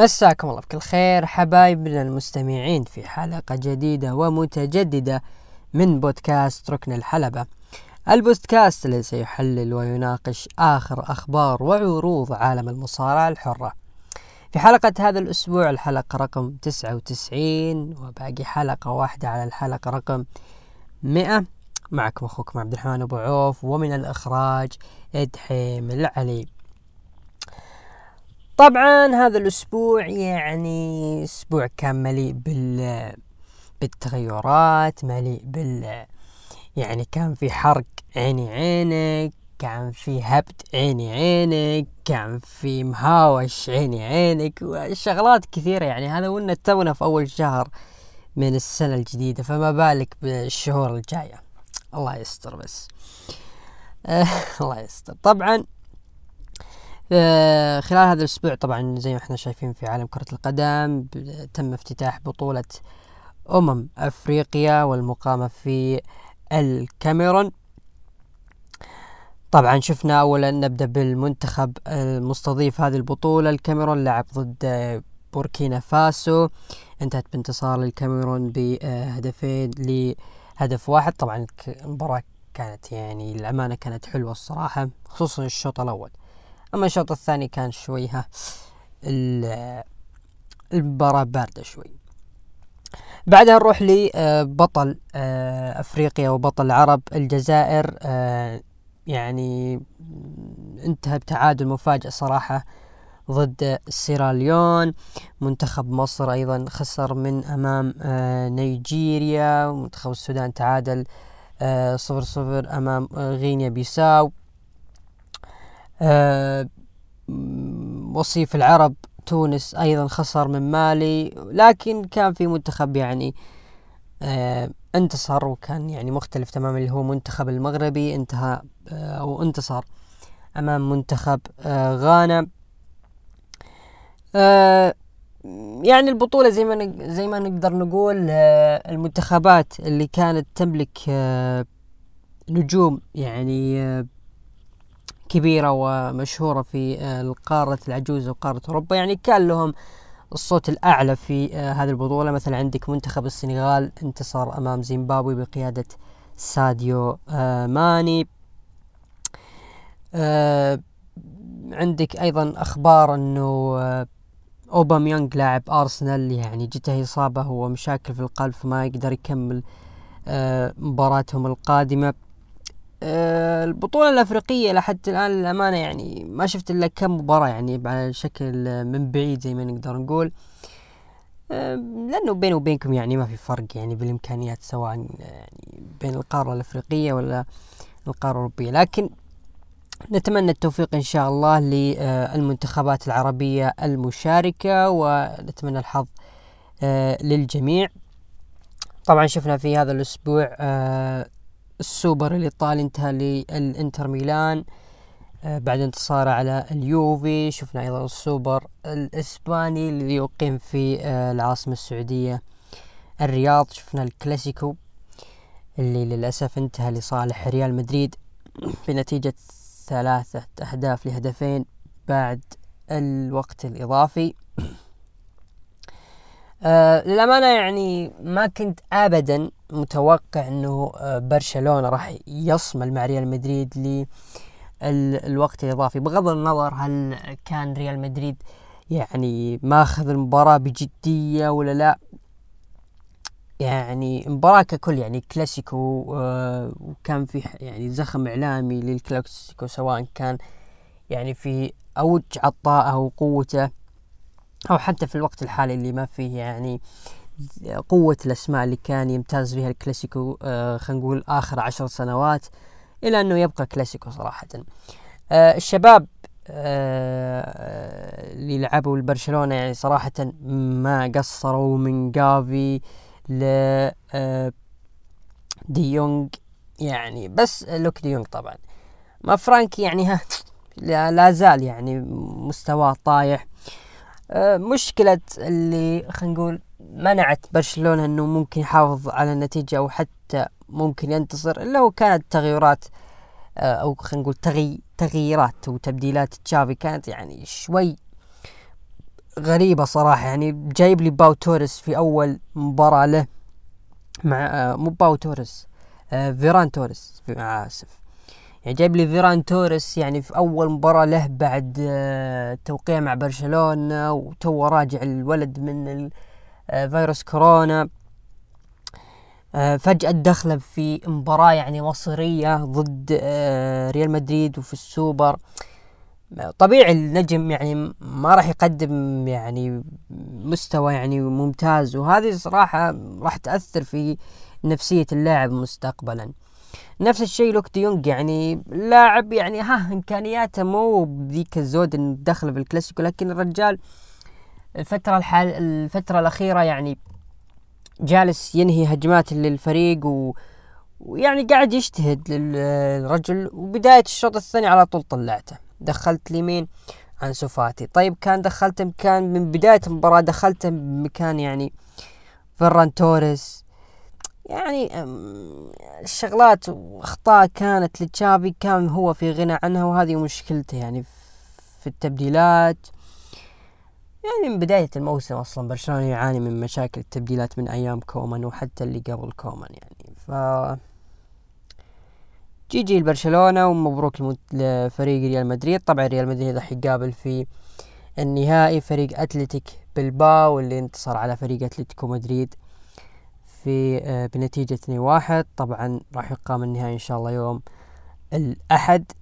مساكم الله بكل خير حبايبنا المستمعين في حلقة جديدة ومتجددة من بودكاست ركن الحلبة. البودكاست الذي سيحلل ويناقش آخر أخبار وعروض عالم المصارعة الحرة. في حلقة هذا الأسبوع الحلقة رقم 99 وباقي حلقة واحدة على الحلقة رقم 100 معكم أخوكم عبد الرحمن أبو عوف ومن الإخراج إدحيم العلي. طبعا هذا الأسبوع يعني أسبوع كان مليء بال بالتغيرات مليء بال يعني كان في حرق عيني عينك كان في هبد عيني عينك كان في مهاوش عيني عينك وشغلات كثيرة يعني. هذا وإن تونا في أول شهر من السنة الجديدة فما بالك بالشهور الجاية. الله يستر بس. الله يستر. طبعا آه خلال هذا الأسبوع طبعا زي ما إحنا شايفين في عالم كرة القدم تم افتتاح بطولة أمم أفريقيا والمقامة في الكاميرون. طبعا شفنا اولا نبدأ بالمنتخب المستضيف هذه البطولة الكاميرون لعب ضد بوركينا فاسو. انتهت بانتصار للكاميرون بهدفين لهدف واحد. طبعا المباراة كانت يعني الامانه كانت حلوة الصراحة خصوصا الشوط الأول. أما الشوط الثاني كان شوي ها المباراة باردة شوي. بعدها نروح لبطل أفريقيا وبطل العرب الجزائر يعني انتهى بتعادل مفاجئ صراحة ضد سيراليون منتخب مصر أيضا خسر من أمام نيجيريا. ومنتخب السودان تعادل صفر صفر أمام غينيا بيساو وصيف العرب تونس أيضا خسر من مالي لكن كان في منتخب يعني آه انتصر وكان يعني مختلف تماما اللي هو منتخب المغربي انتهى آه أو انتصر أمام منتخب آه غانا. آه يعني البطولة زي ما زي ما نقدر نقول آه المنتخبات اللي كانت تملك آه نجوم يعني آه كبيرة ومشهورة في القارة العجوز وقارة أوروبا. يعني كان لهم الصوت الأعلى في هذه البطولة. مثلا عندك منتخب السنغال انتصر أمام زيمبابوي بقيادة ساديو ماني. عندك أيضا أخبار أنه أوباميانج لاعب أرسنال يعني جته إصابة ومشاكل في القلب فما يقدر يكمل مباراتهم القادمة. البطولة الأفريقية لحد الآن للأمانة يعني ما شفت إلا كم مباراة يعني على شكل من بعيد زي ما نقدر نقول. لأنه بيني وبينكم يعني ما في فرق يعني بالإمكانيات سواء يعني بين القارة الأفريقية ولا القارة الأوروبية. لكن نتمنى التوفيق إن شاء الله للمنتخبات العربية المشاركة ونتمنى الحظ للجميع. طبعا شفنا في هذا الأسبوع السوبر الإيطالي انتهى للإنتر ميلان. آه بعد انتصاره على اليوفي شفنا أيضا السوبر الإسباني اللي يقيم في آه العاصمة السعودية الرياض. شفنا الكلاسيكو اللي للأسف انتهى لصالح ريال مدريد بنتيجة ثلاثة أهداف لهدفين بعد الوقت الإضافي. آه للأمانة يعني ما كنت أبدا متوقع أنه آه برشلونة راح يصمل مع ريال مدريد للوقت الإضافي. بغض النظر هل كان ريال مدريد يعني ماخذ المباراة بجدية ولا لا يعني مباراة ككل يعني كلاسيكو آه وكان في يعني زخم إعلامي للكلاسيكو سواء كان يعني في أوج عطائه وقوته أو حتى في الوقت الحالي اللي ما فيه يعني قوة الأسماء اللي كان يمتاز بها الكلاسيكو آه خلينا نقول آخر عشر سنوات إلى أنه يبقى كلاسيكو صراحة. آه الشباب آه اللي لعبوا البرشلونة يعني صراحة ما قصروا من جافي لدي يونغ يعني. بس لوك دي يونغ طبعا. ما فرانكي يعني ها لا زال يعني مستواه طايح. مشكلة اللي خلينا نقول منعت برشلونة إنه ممكن يحافظ على النتيجة أو حتى ممكن ينتصر إلا هو كانت تغيرات أو خلينا نقول تغي تغييرات وتبديلات تشافي كانت يعني شوي غريبة صراحة. يعني جايب لي باو توريس في أول مباراة له مع آه مو باو توريس آه فيران توريس آه آسف. يعني جايب لي فيران توريس يعني في أول مباراة له بعد آه توقيع مع برشلونة وتوه راجع الولد من آه، فيروس كورونا. آه، فجأة دخله في مباراة يعني مصيرية ضد آه، ريال مدريد وفي السوبر. طبيعي النجم يعني ما راح يقدم يعني مستوى يعني ممتاز وهذه صراحة راح تأثر في نفسية اللاعب مستقبلا. نفس الشيء لوك دي يونغ يعني لاعب يعني ها إمكانياته مو بذيك الزود انه دخل في الكلاسيكو لكن الرجال الفترة الحال الفترة الأخيرة يعني جالس ينهي هجمات للفريق و ويعني قاعد يجتهد للرجل وبداية الشوط الثاني على طول طلعته. دخلت اليمين عن سفاتي طيب كان دخلته مكان من بداية المباراة دخلته مكان يعني فران توريس. يعني الشغلات وأخطاء كانت لتشافي كان هو في غنى عنها وهذه مشكلته يعني في التبديلات. يعني من بداية الموسم أصلا برشلونة يعاني من مشاكل التبديلات من أيام كومان وحتى اللي قبل كومان يعني. ف GG لبرشلونة ومبروك لفريق ريال مدريد. طبعا ريال مدريد راح يقابل في النهائي فريق أتلتيك بلباو اللي انتصر على فريق أتلتيكو مدريد في آه، بنتيجة 2-1 طبعا راح يقام النهائي إن شاء الله يوم الأحد.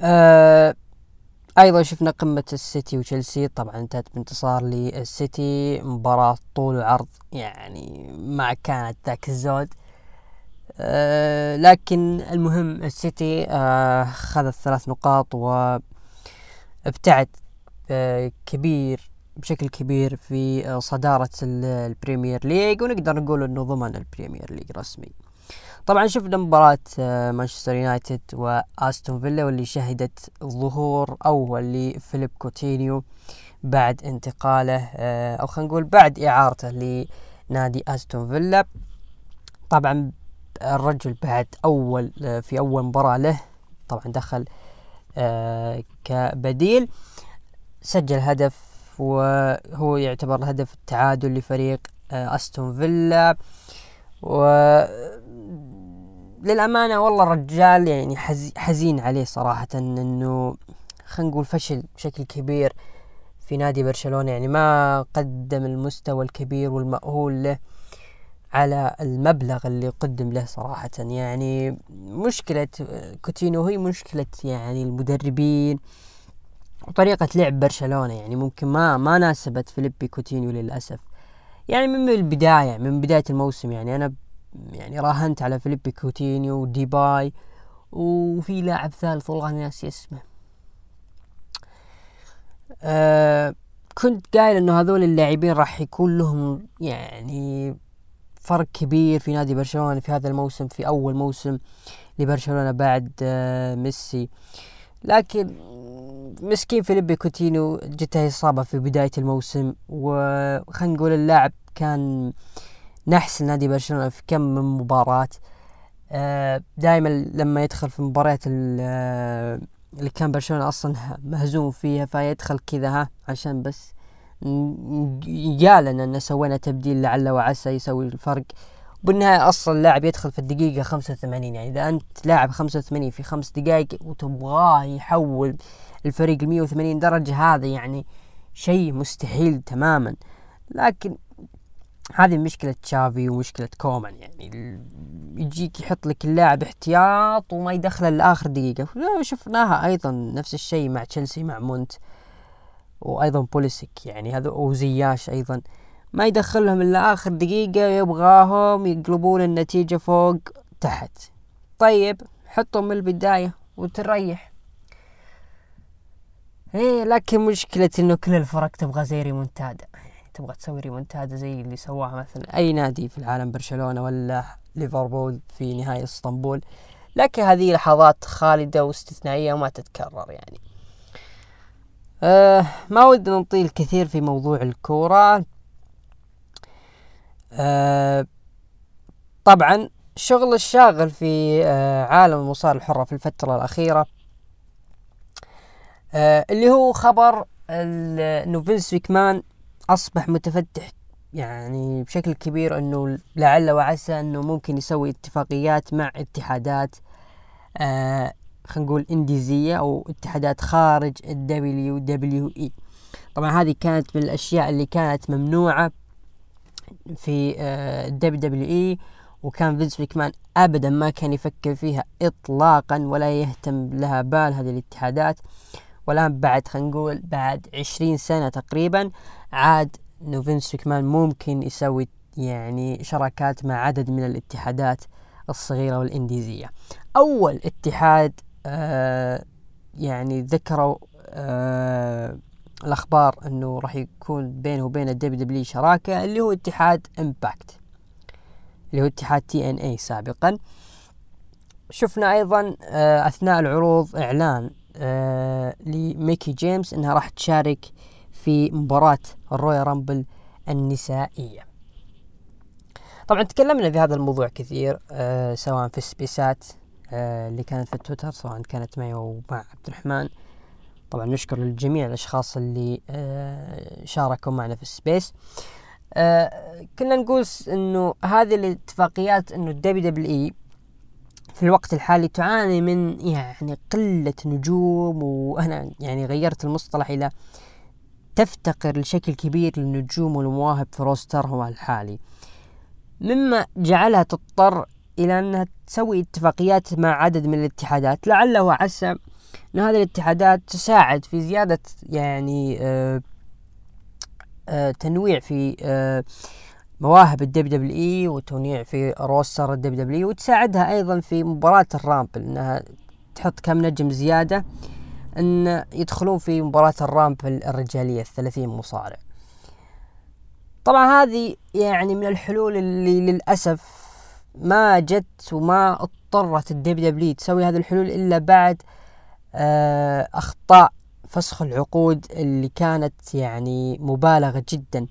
أه أيضا شفنا قمة السيتي وتشيلسي طبعا انتهت بانتصار للسيتي مباراة طول وعرض يعني ما كانت ذاك الزود. أه لكن المهم السيتي أه خذ الثلاث نقاط وابتعد أه كبير بشكل كبير في صدارة البريمير ليج ونقدر نقول إنه ضمن البريمير ليج رسمي. طبعا شفنا مباراة آه، مانشستر يونايتد وأستون فيلا واللي شهدت ظهور أول لفيليب كوتينيو بعد انتقاله آه، أو خلينا نقول بعد إعارته لنادي أستون فيلا. طبعا الرجل بعد أول آه، في أول مباراة له طبعا دخل كبديل سجل هدف وهو يعتبر هدف التعادل لفريق أستون فيلا. و للأمانة والله الرجال يعني حزين عليه صراحة إنه خلينا نقول فشل بشكل كبير في نادي برشلونة. يعني ما قدم المستوى الكبير والمأمول له على المبلغ اللي قدم له صراحة. يعني مشكلة كوتينيو هي مشكلة يعني المدربين وطريقة لعب برشلونة. يعني ممكن ما ما ناسبت فيليبي كوتينيو للأسف. يعني من البداية من بداية الموسم يعني أنا يعني راهنت على فيليبي كوتينيو وديباي وفي لاعب ثالث والله ناسي اسمه. أه كنت قايل إنه هذول اللاعبين راح يكون لهم يعني فرق كبير في نادي برشلونة في هذا الموسم في أول موسم لبرشلونة بعد أه ميسي. لكن مسكين فيليبي كوتينو جته إصابة في بداية الموسم وخلينا نقول اللاعب كان نحس نادي برشلونة في كم من مباراة. آه، دائما لما يدخل في مباريات آه، اللي كان برشلونة أصلا مهزوم فيها فيدخل كذا ها عشان بس قال أن سوينا تبديل لعل وعسى يسوي الفرق. بالنهاية أصلا اللاعب يدخل في الدقيقة 85 يعني إذا أنت لاعب 85 في خمس دقائق وتبغاه يحول الفريق ل 180 درجة هذا يعني شيء مستحيل تماما. لكن هذه مشكلة تشافي ومشكلة كومان يعني يجيك يحط لك اللاعب احتياط وما يدخله لآخر دقيقة. شفناها أيضا نفس الشيء مع تشيلسي مع ماونت وأيضا بوليسيك. يعني هذا وزياش أيضا ما يدخلهم إلا آخر دقيقة يبغاهم يقلبون النتيجة فوق تحت. طيب حطهم من البداية وتريح. إيه لكن مشكلة إنه كل الفرق تبغى زي ريمونتادا تبغى تسوي ريمونتادا زي اللي سواها مثلا. أي نادي في العالم برشلونة ولا ليفربول في نهائي إسطنبول. لكن هذه لحظات خالدة واستثنائية وما تتكرر يعني. أه ما ودنا نطيل كثير في موضوع الكورة. أه طبعا الشغل الشاغل في أه عالم المصارعة الحرة في الفترة الأخيرة. آه اللي هو خبر إنه فينس أصبح متفتح يعني بشكل كبير إنه لعل وعسى إنه ممكن يسوي اتفاقيات مع اتحادات آه خلينا نقول indies يعني أو اتحادات خارج ال WWE. طبعا هذه كانت من الأشياء اللي كانت ممنوعة في ال WWE وكان فينس مكمان ابدا ما كان يفكر فيها اطلاقا ولا يهتم لها بال هذه الاتحادات. والآن بعد خلينا نقول بعد عشرين سنة تقريبا عاد انه فينس مكمان ممكن يسوي يعني شراكات مع عدد من الاتحادات الصغيرة وال indies ية. أول اتحاد آه يعني ذكروا آه الأخبار إنه راح يكون بينه وبين ال WW شراكة اللي هو اتحاد Impact اللي هو اتحاد TNA سابقا. شفنا أيضا آه، أثناء العروض إعلان آه، لميكي جيمس إنها راح تشارك في مباراة ال Royal Rumble النسائية. طبعا تكلمنا في هذا الموضوع كثير آه سواء في ال space ات آه اللي كانت في تويتر سواء كانت معي ومع عبد الرحمن. طبعا نشكر للجميع الأشخاص اللي آه شاركوا معنا في ال space. آه كنا نقول إنه هذه الاتفاقيات إنه ال WWE في الوقت الحالي تعاني من يعني قلة نجوم وأنا يعني غيرت المصطلح إلى تفتقر لشكل كبير للنجوم والمواهب في روسترها الحالي. مما جعلها تضطر إلى أنها تسوي اتفاقيات مع عدد من الاتحادات. لعل وعسى أن هذه الاتحادات تساعد في زيادة يعني آه آه تنويع في آه مواهب ال WWE وتنويع في roster ال WW وتساعدها أيضا في مباراة ال Rumble إنها تحط كم نجم زيادة أن يدخلون في مباراة ال Rumble الرجالية الثلاثين مصارع. طبعا هذه يعني من الحلول اللي للأسف ما جت وما اضطرت ال WW تسوي هذه الحلول إلا بعد آه أخطاء فسخ العقود اللي كانت يعني مبالغة جدا.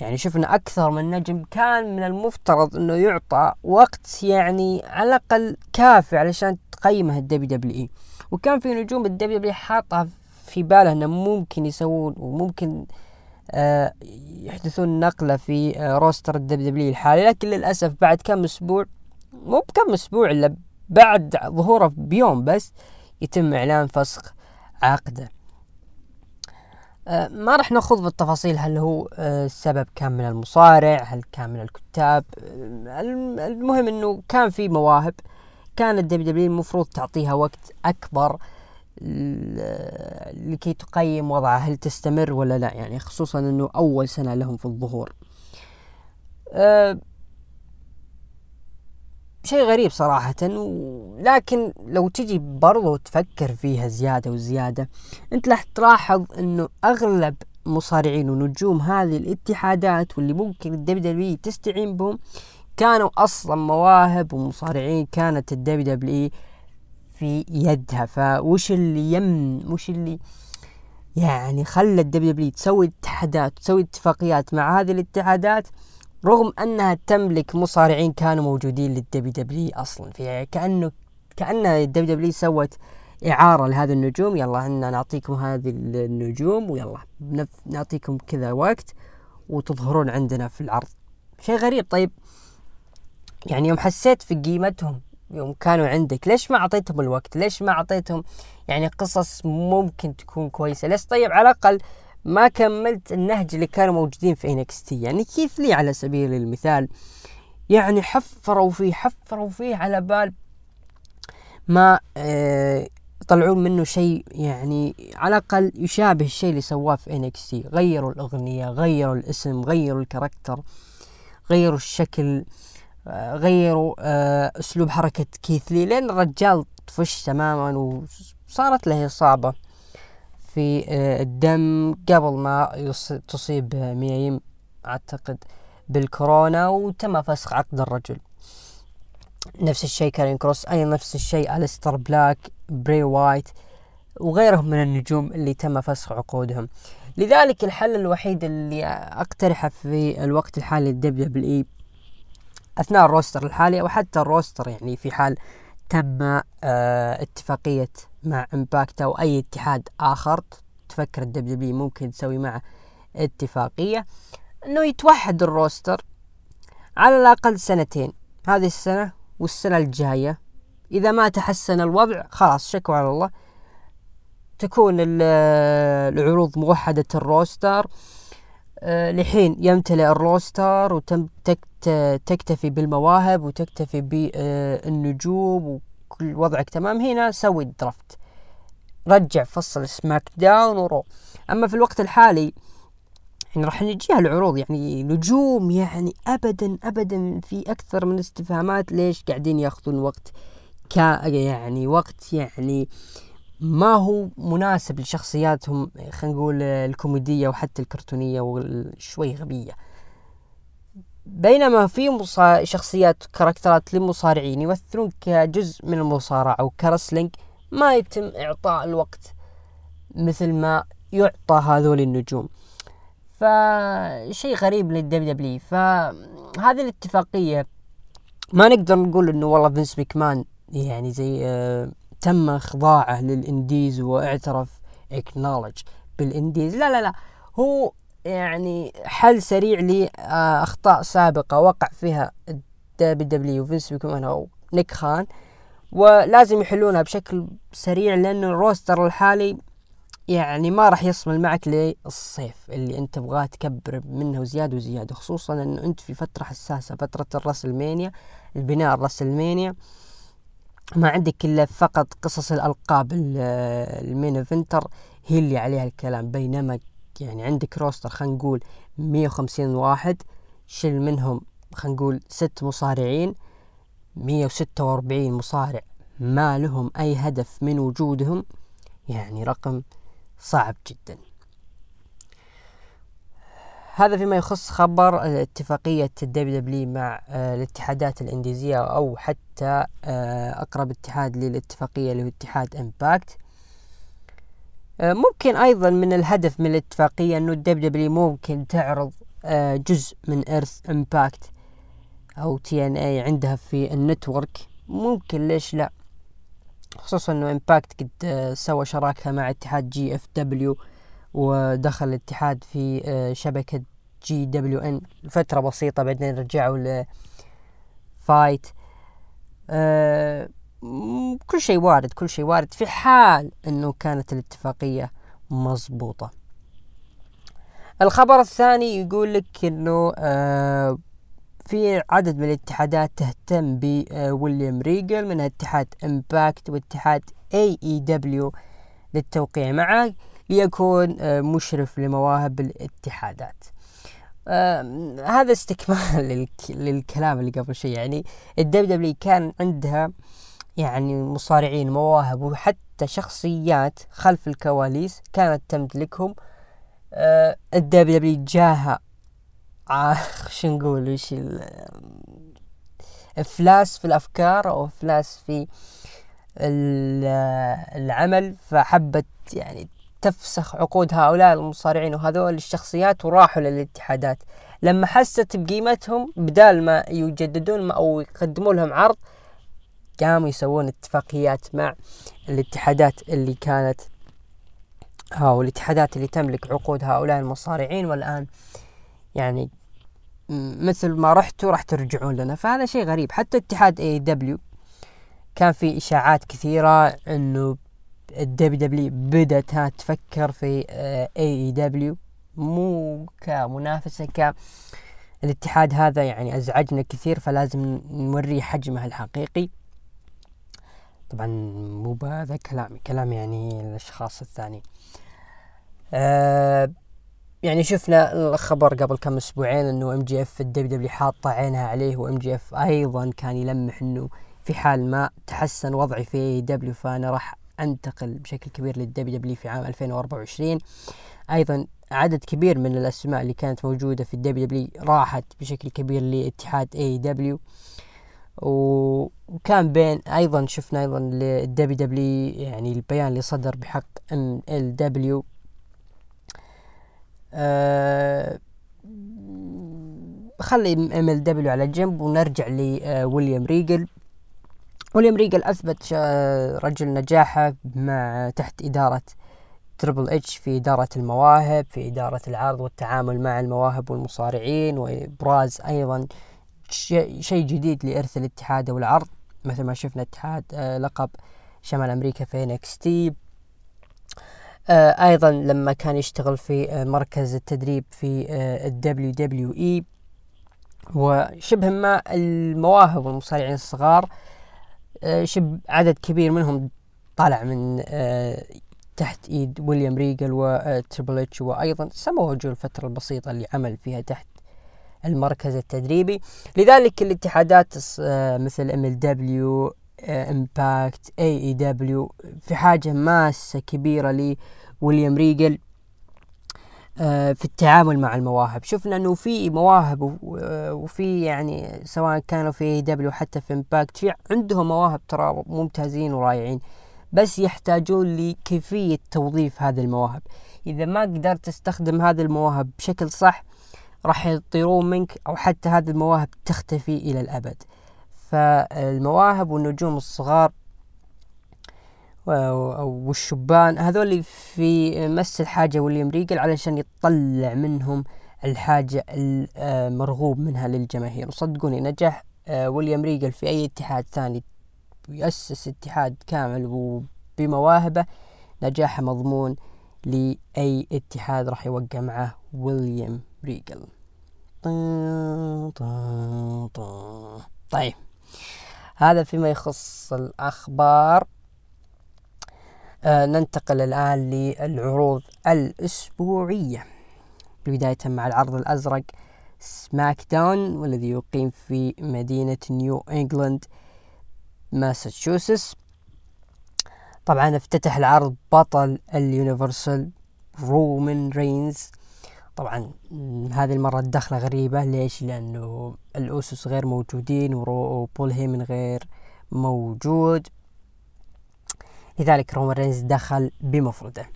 يعني شفنا أكثر من نجم كان من المفترض أنه يعطى وقت يعني على الأقل كافي علشان تقيمه ال WWE. وكان في نجوم ال WW حاطها في باله أنه ممكن يسوون وممكن آه يحدثون نقلة في آه roster ال WW الحالي. لكن للأسف بعد كم أسبوع مو بكم أسبوع إلا بعد ظهوره بيوم بس يتم إعلان فسخ عقده. آه، ما راح نخوض بالتفاصيل. هل هو آه، السبب كان من المصارع؟ هل كان من الكتاب؟ آه، المهم إنه كان في مواهب. كان ال WW المفروض تعطيها وقت أكبر لكي تقيم وضعها هل تستمر ولا لا؟ يعني خصوصا إنه أول سنة لهم في الظهور. شيء غريب صراحة لكن لو تجي برضو تفكر فيها زيادة وزيادة أنت راح تلاحظ إنه أغلب مصارعين ونجوم هذه الاتحادات واللي ممكن ال WW تستعين بهم كانوا أصلا مواهب ومصارعين كانت ال WW في يدها. فوش اللي يم وش اللي يعني خلى ال WW تسوي اتحادات تسوي اتفاقيات مع هذه الاتحادات رغم أنها تملك مصارعين كانوا موجودين لل WW أصلا. في كأنه كأن ال WW سوت إعارة لهذه النجوم. يلا إحنا نعطيكم هذه النجوم ويلا نعطيكم كذا وقت وتظهرون عندنا في العرض. شيء غريب. طيب يعني يوم حسيت في قيمتهم يوم كانوا عندك ليش ما أعطيتهم الوقت؟ ليش ما أعطيتهم؟ يعني قصص ممكن تكون كويسة. ليش؟ طيب على الأقل ما كملت النهج اللي كانوا موجودين في NXT. يعني كيث لي على سبيل المثال؟ يعني حفروا فيه حفروا فيه على بال ما آه يطلعون منه شيء يعني على الأقل يشابه الشيء اللي سواه في NXT. غيروا الأغنية غيروا الاسم غيروا ال character غيروا الشكل. غيروا آه أسلوب حركة كيث لي لين الرجال طفش تماما وصارت له إصابة في آه، الدم قبل ما تصيب ميايم أعتقد بالكورونا وتم فسخ عقد الرجل. نفس الشيء كارين كروس اي نفس الشيء الستر بلاك بري وايت وغيرهم من النجوم اللي تم فسخ عقودهم. لذلك الحل الوحيد اللي أقترحه في الوقت الحالي للدبليو دبليو إي أثناء الروستر الحالي أو حتى الروستر يعني في حال تم آه اتفاقية مع إمباكت أو أي اتحاد آخر تفكر W ممكن تسوي معه اتفاقية إنه يتوحد ال roster على الأقل سنتين. هذه السنة والسنة الجاية. إذا ما تحسن الوضع خلاص اتكلوا على الله. تكون العروض موحدة ال roster. لحين يمتلئ ال roster وتم تكتفي بالمواهب وتكتفي بالنجوم وكل وضعك تمام. هنا سوي الدرافت رجع فصل سماك داون ورو. أما في الوقت الحالي يعني راح نجيها العروض. يعني نجوم يعني ابدا ابدا في أكثر من استفهامات ليش قاعدين ياخذون وقت كا يعني وقت يعني ما هو مناسب لشخصياتهم خلينا نقول الكوميدية وحتى الكرتونية وشوي غبية بينما في. شخصيات character ات للمصارعين يمثلون كجزء من المصارعة أو ك wrestling ما يتم إعطاء الوقت مثل ما يعطى هذول النجوم فشيء غريب لل WW فهذه الاتفاقية ما نقدر نقول إنه والله فينس مكمان يعني زي آه تم اخضاعه لل indies واعترف acknowledge بال indies. لا لا لا. هو يعني حل سريع لأخطاء سابقة وقع فيها ال WW فينس مكمان أو نيك خان ولازم يحلونها بشكل سريع لأن ال roster الحالي يعني ما راح يصمل معك للصيف. اللي أنت تبغاه تكبر منه زيادة وزيادة خصوصا إنه أنت في فترة حساسة فترة ال WrestleMania البناء ال WrestleMania ما عندك إلا فقط قصص الألقاب ال main eventer هي اللي عليها الكلام. بينما يعني عندك roster خلينا نقول 150 واحد شل منهم خلينا نقول ست مصارعين 146 مصارع ما لهم أي هدف من وجودهم يعني رقم صعب جدا. هذا فيما يخص خبر اتفاقية ال WW مع آه، الاتحادات الإنديزية أو حتى آه، أقرب اتحاد للاتفاقية اللي هو اتحاد Impact آه، ممكن أيضا من الهدف من الاتفاقية أنه ال WW ممكن تعرض جزء من إرث Impact أو TNA عندها في ال network. ممكن ليش لا؟ خصوصا إنه Impact قد آه، سوى شراكة مع اتحاد GFW ودخل الاتحاد في آه، شبكة GWN. فترة بسيطة بعدين رجعوا ل FITE أه كل شيء وارد كل شيء وارد في حال إنه كانت الاتفاقية مضبوطة. الخبر الثاني يقول لك إنه أه في عدد من الاتحادات تهتم بويليام ريجل من اتحاد Impact واتحاد AEW للتوقيع. معه ليكون آه، مشرف لمواهب الاتحادات. آه هذا استكمال للكلام اللي قبل شوي يعني ال WW كان عندها يعني مصارعين مواهب وحتى شخصيات خلف الكواليس كانت تمتلكهم آه ال WW جاها شو نقول وش إفلاس في الأفكار أو إفلاس في العمل فحبت يعني تفسخ عقود هؤلاء المصارعين وهذول الشخصيات وراحوا للاتحادات. لما حست بقيمتهم بدال ما يجددون أو يقدموا لهم عرض قاموا يسوون اتفاقيات مع الاتحادات اللي كانت أو الاتحادات اللي تملك عقود هؤلاء المصارعين والآن يعني مثل ما رحتوا راح ترجعون لنا. فهذا شيء غريب. حتى اتحاد AEW كان في إشاعات كثيرة إنه ال WW بدأت تفكر في AEW مو كمنافسة ك الاتحاد هذا يعني أزعجنا كثير فلازم نوريه حجمه الحقيقي. طبعا مو بهذا كلامي كلام يعني الأشخاص الثانيين. أه يعني شفنا الخبر قبل كم أسبوعين إنه MJF ال WW حاطة عينها عليه و MJF أيضا كان يلمح إنه في حال ما تحسن وضعي في AEW فأنا راح أنتقل بشكل كبير لل WW في عام 2024 أيضا عدد كبير من الأسماء اللي كانت موجودة في ال WW راحت بشكل كبير لاتحاد AEW وكان بين أيضا شفنا أيضا لل WW يعني البيان اللي صدر بحق MLW. آه خلي MLW على جنب ونرجع لويليام ريجل. ويليام ريجل أثبت رجل نجاحه مع تحت إدارة Triple H في إدارة المواهب في إدارة العرض والتعامل مع المواهب والمصارعين وإبراز أيضا شيء جديد لإرث الاتحاد والعرض. مثل ما شفنا اتحاد آه لقب شمال أمريكا في NXT. آه أيضا لما كان يشتغل في آه مركز التدريب في ال WWE. وشبه ما المواهب والمصارعين الصغار شب عدد كبير منهم طالع من آه، تحت إيد ويليام ريجل و Triple H وأيضا سموه الفترة البسيطة اللي عمل فيها تحت المركز التدريبي. لذلك الاتحادات آه، مثل MLW Impact AEW في حاجة ماسة كبيرة لويليام ريجل آه، في التعامل مع المواهب. شفنا إنه في مواهب وفي يعني سواء كانوا في W حتى في Impact في عندهم مواهب ترى ممتازين ورائعين بس يحتاجون لكيفية توظيف هذه المواهب. إذا ما قدرت تستخدم هذه المواهب بشكل صح راح يطيرون منك أو حتى هذه المواهب تختفي إلى الأبد. فالمواهب والنجوم الصغار والشبان هذول في مس الحاجة ويليام ريجل علشان يطلع منهم الحاجة المرغوب منها للجماهير. وصدقوني نجاح آه، ويليام ريجل في أي اتحاد ثاني يؤسس اتحاد كامل وبمواهبه نجاح مضمون لأي اتحاد راح يوقع معه ويليام ريجل طيب هذا فيما يخص الأخبار. آه ننتقل الآن للعروض الأسبوعية. بداية مع العرض الأزرق SmackDown والذي يقيم في مدينة نيو إنجلاند ماساتشوستس. طبعا افتتح العرض بطل ال universal رومان رينز. طبعا هذه المرة الدخلة غريبة. ليش؟ لأنه ال Usos غير موجودين وبول هيمن غير موجود. لذلك رومان رينز دخل بمفرده.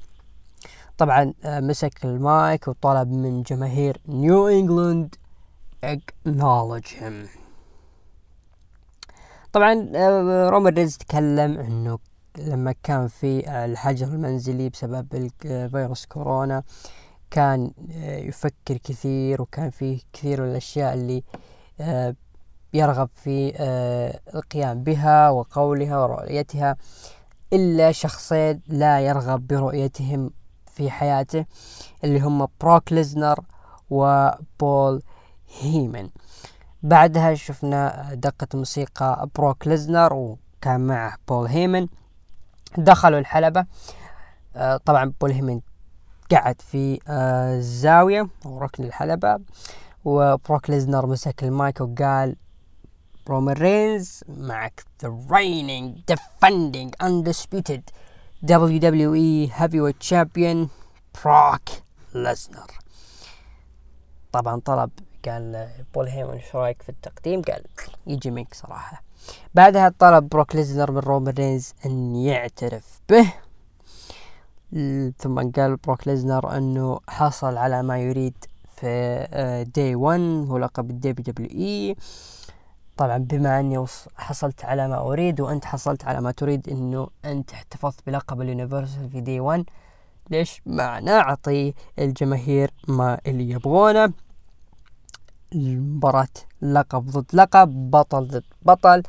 طبعا آه، مسك المايك وطلب من جماهير نيو انجلاند acknowledge him. طبعا آه، رومان رينز تكلم إنه لما كان في الحجر المنزلي بسبب فيروس كورونا كان آه، يفكر كثير وكان فيه كثير من الأشياء اللي يرغب في القيام بها وقولها ورؤيتها. إلا شخصين لا يرغب برؤيتهم في حياته اللي هم بروك ليزنر وبول هيمن. بعدها شفنا دقة موسيقى بروك ليزنر وكان معه بول هيمن. دخلوا الحلبة. آه، طبعا بول هيمن قعد في آه، الزاوية وركن الحلبة. وبروك ليزنر مسك المايك وقال رومان رينز معك the reigning defending undisputed WWE heavyweight champion بروك ليزنر طبعا طلب قال بول هيمن إيش رأيك في التقديم؟ قال يجي منك صراحة. بعدها طلب بروك ليزنر من رومان رينز أن يعترف به. ثم قال بروك ليزنر أنه حصل على ما يريد في Day 1 هو لقب ال WWE طبعا بما أني حصلت على ما أريد وأنت حصلت على ما تريد إنه أنت احتفظت بلقب ال Universal في Day 1 ليش؟ ما نعطي الجماهير ما اللي يبغونه. المباراة لقب ضد لقب بطل ضد بطل.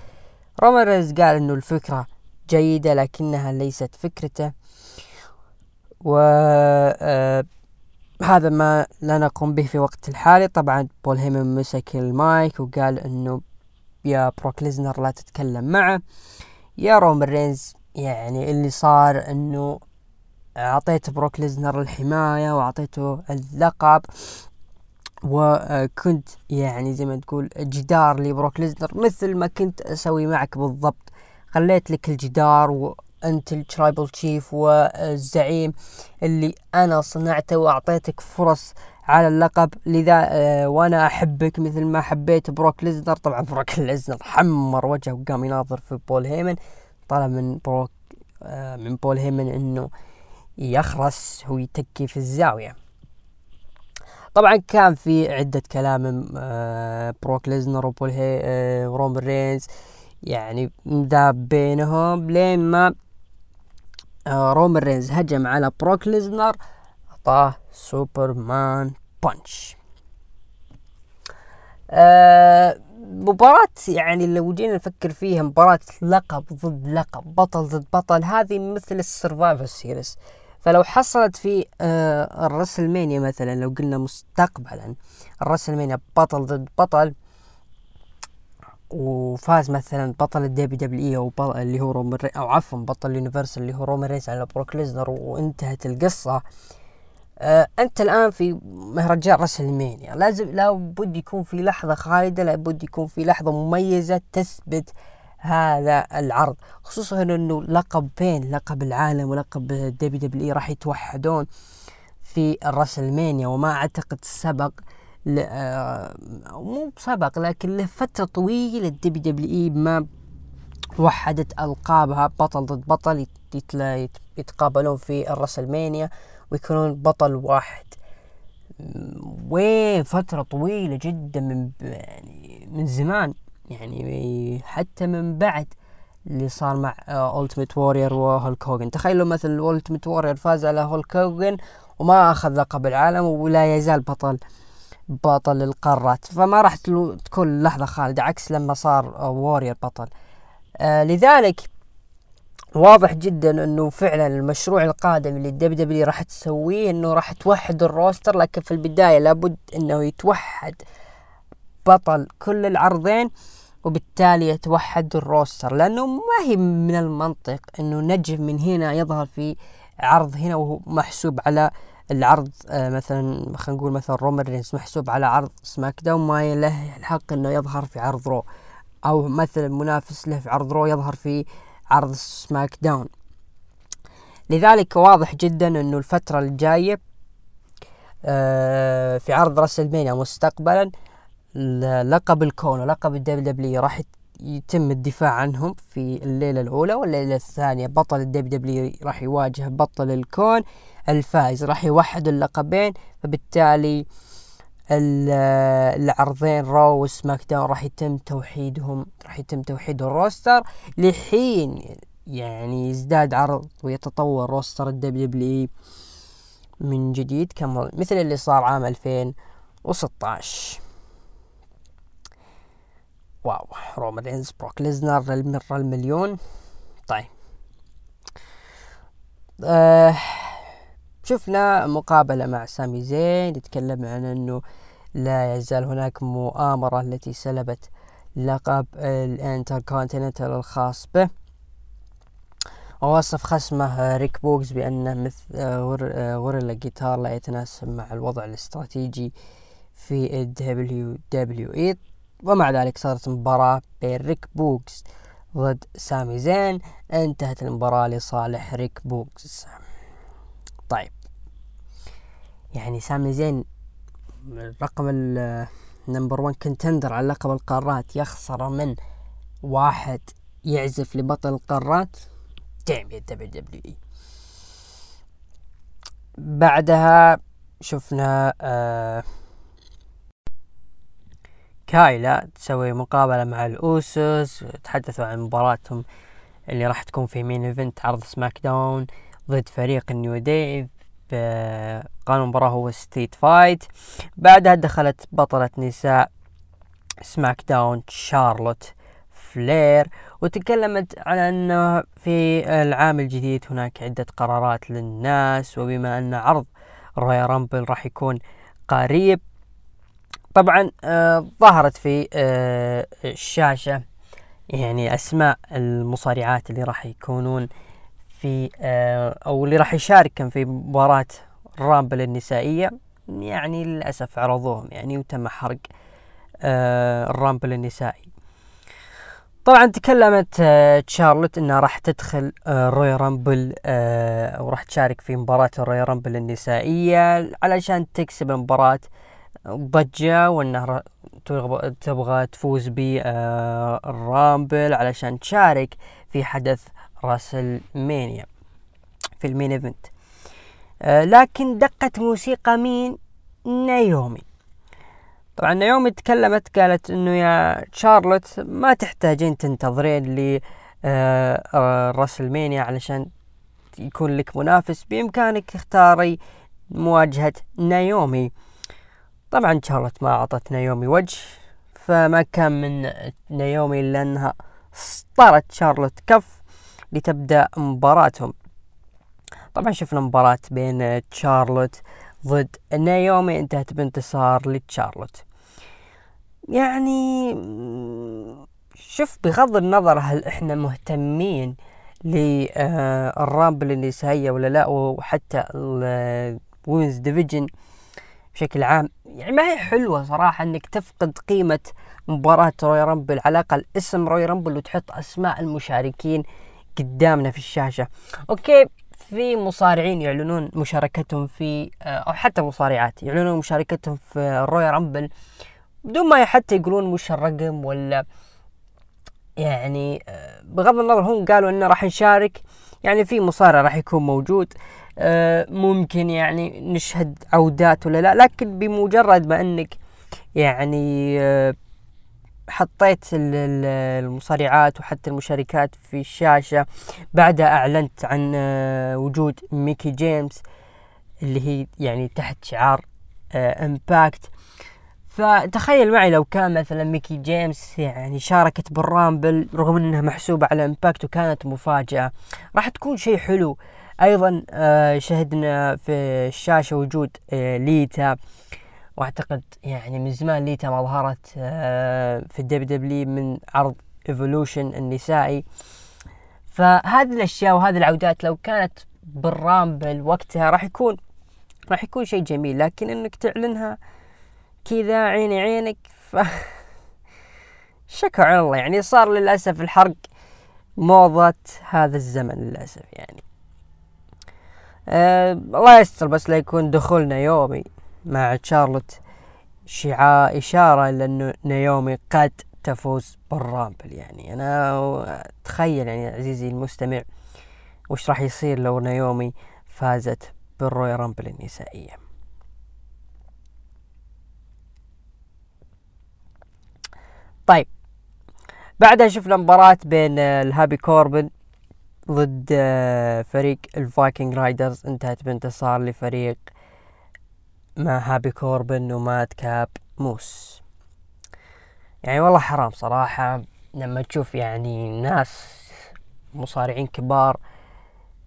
رومان رينز قال إنه الفكرة جيدة لكنها ليست فكرته. و آه هذا ما لا نقوم به في وقت الحالي. طبعا بول هيمن مسك المايك وقال إنه يا بروك ليزنر لا تتكلم معه. يا رومان رينز يعني اللي صار إنه أعطيت بروك ليزنر الحماية وأعطيته اللقب وكنت يعني زي ما تقول جدار لبروك ليزنر مثل ما كنت أسوي معك بالضبط. خليت لك الجدار وأنت ال Tribal Chief والزعيم اللي أنا صنعته وأعطيتك فرص على اللقب. لذا آه وأنا أحبك مثل ما حبيت بروك ليزنر. طبعا بروك ليزنر حمر وجهه وقام يناظر في بول هيمن. طلب من بروك آه من بول هيمن إنه يخرس هو يتكي في الزاوية. طبعا كان في عدة كلام آه بروك ليزنر وبول هي آه رومان رينز يعني مداب بينهم لين ما آه، رومان رينز هجم على بروك ليزنر. أعطاه Superman Punch. آه مباراة يعني لو جينا نفكر فيها مباراة لقب ضد لقب بطل ضد بطل هذه مثل ال Survivor Series فلو حصلت في آه ال WrestleMania مثلا لو قلنا مستقبلا ال WrestleMania بطل ضد بطل وفاز مثلا بطل ال WWE أو اللي هو رومان أو عفوا بطل ال Universal اللي هو رومان رينز على بروك ليزنر وانتهت القصة. أنت الآن في مهرجان WrestleMania لازم لابد يكون في لحظة خالده لابد يكون في لحظة مميزة تثبت هذا العرض خصوصا إنه لقبين لقب العالم ولقب WWE راح يتوحدون في ال WrestleMania وما أعتقد سبق آه مو سبق لكن لفترة طويلة ال WWE ما وحدت ألقابها بطل ضد بطل يتقابلون في ال WrestleMania ويكونون بطل واحد. وين فترة طويلة جدا من يعني من زمان يعني حتى من بعد اللي صار مع أولتيميت وورير وهولك هوجن تخيلوا مثلا أولتيميت وورير فاز على هولك هوجن وما أخذ لقب العالم ولا يزال بطل بطل القارات. فما راح تكون لحظة خالدة عكس لما صار وورير بطل. آه لذلك واضح جدا إنه فعلا المشروع القادم اللي ال WWE راح تسويه إنه راح توحد ال roster لكن في البداية لابد إنه يتوحد بطل كل العرضين وبالتالي يتوحد ال roster لأنه ما هي من المنطق إنه نجم من هنا يظهر في عرض هنا وهو محسوب على العرض آه مثلا خلينا نقول مثلا رومان رينز محسوب على عرض SmackDown ما له الحق إنه يظهر في عرض Raw أو مثلا منافس له في عرض Raw يظهر في عرض SmackDown. لذلك واضح جدا إنه الفترة الجاية آه في عرض WrestleMania مستقبلا لقب الكون ولقب ال WWE راح يتم الدفاع عنهم في الليلة الأولى والليلة الثانية. بطل ال WWE راح يواجه بطل الكون الفائز راح يوحد اللقبين فبالتالي العرضين Raw و SmackDown راح يتم توحيدهم راح يتم توحيد ال roster. لحين يعني يزداد عرض ويتطور roster ال WWE من جديد كما مثل اللي صار عام 2016 wow رومان رينز بروك ليزنر للمرة المليون. طيب. آه شفنا مقابلة مع سامي زين يتكلم عن إنه لا يزال هناك مؤامرة التي سلبت لقب الانتركونتيننتال الخاص به. ووصف خصمه ريك بوقز بأنه مثل غوريلا جيتار لا يتناسب مع الوضع الاستراتيجي في ال WWE. ومع ذلك صارت مباراة بين ريك بوكس ضد سامي زين. انتهت المباراة لصالح ريك بوكس. طيب. يعني سامي زين رغم ال number 1 contender على لقب القارات يخسر من واحد يعزف لبطل القارات دعم يا WWE بعدها شفنا آه كايلا تسوي مقابلة مع ال Usos تحدثوا عن مباراتهم اللي راح تكون في main event عرض SmackDown ضد فريق ال New Day قانون المباراة هو street fight بعدها دخلت بطلة نساء SmackDown شارلوت فلير وتكلمت عن أنه في العام الجديد هناك عدة قرارات للناس وبما أن عرض Royal Rumble راح يكون قريب طبعا آه ظهرت في آه الشاشة يعني أسماء المصارعات اللي راح يكونون في آه أو اللي راح يشارك في مباراة ال Rumble النسائية يعني للأسف عرضوهم يعني وتم حرق آه ال Rumble النسائي. طبعا تكلمت آه تشارلوت إنها راح تدخل Royal Rumble أو راح تشارك في مباراة ال Royal Rumble النسائية علشان تكسب المباراة. ضجة وإنها تبغى تفوز بال Rumble علشان تشارك في حدث WrestleMania في ال main event. آه لكن دقت موسيقى مين؟ نايومي. طبعا نيومي تكلمت قالت إنه يا شارلوت ما تحتاجين تنتظرين ل آه، WrestleMania علشان يكون لك منافس. بإمكانك تختاري مواجهة نايومي. طبعا شارلوت ما أعطت نايومي وجه فما كان من نايومي إلا أنها اسطرت شارلوت كف لتبدأ مباراتهم. طبعا شفنا مباراة بين شارلوت ضد نايومي انتهت بانتصار لتشارلوت. يعني شوف بغض النظر هل إحنا مهتمين لل Rumble النسائية ولا لا وحتى ال women's division بشكل عام يعني ما هي حلوة صراحة إنك تفقد قيمة مباراة Royal Rumble على الأقل اسم Royal Rumble وتحط أسماء المشاركين قدامنا في الشاشة. okay في مصارعين يعلنون مشاركتهم في آه، أو حتى مصارعات يعلنون مشاركتهم في ال Royal Rumble بدون ما حتى يقولون وش الرقم ولا يعني آه، بغض النظر هم قالوا إنه راح نشارك. يعني في مصارع راح يكون موجود آه، ممكن يعني نشهد عودات ولا لا لكن بمجرد ما إنك يعني حطيت المصارعات وحتى المشاركات في الشاشة. بعدها أعلنت عن آه، وجود ميكي جيمس اللي هي يعني تحت شعار Impact آه، فتخيل معي لو كان مثلا ميكي جيمس يعني شاركت بال Rumble رغم إنها محسوبة على Impact وكانت مفاجأة. راح تكون شيء حلو. أيضا آه، شهدنا في الشاشة وجود ليتا. واعتقد يعني من زمان ليتا ما ظهرت آه، في ال WW من عرض Evolution النسائي. فهذه الأشياء وهذه العودات لو كانت بال Rumble وقتها راح يكون راح يكون شيء جميل. لكن إنك تعلنها كذا عيني عينك ف شكر على الله يعني صار للأسف الحرق موضة هذا الزمن للأسف يعني. أه الله يستر بس لا يكون دخولنا يومي. مع تشارلوت شعاع إشارة إلى أنه نايومي قد تفوز بالرامبل. يعني أنا تخيل يعني عزيزي المستمع وش راح يصير لو نايومي فازت بال Royal Rumble النسائية. طيب بعدها شفنا مباراة بين الهابي كوربن ضد فريق ال Viking Raiders. انتهت بانتصار لفريق مع هابي كوربن ومادكاب موس. يعني والله حرام صراحة لما تشوف يعني ناس مصارعين كبار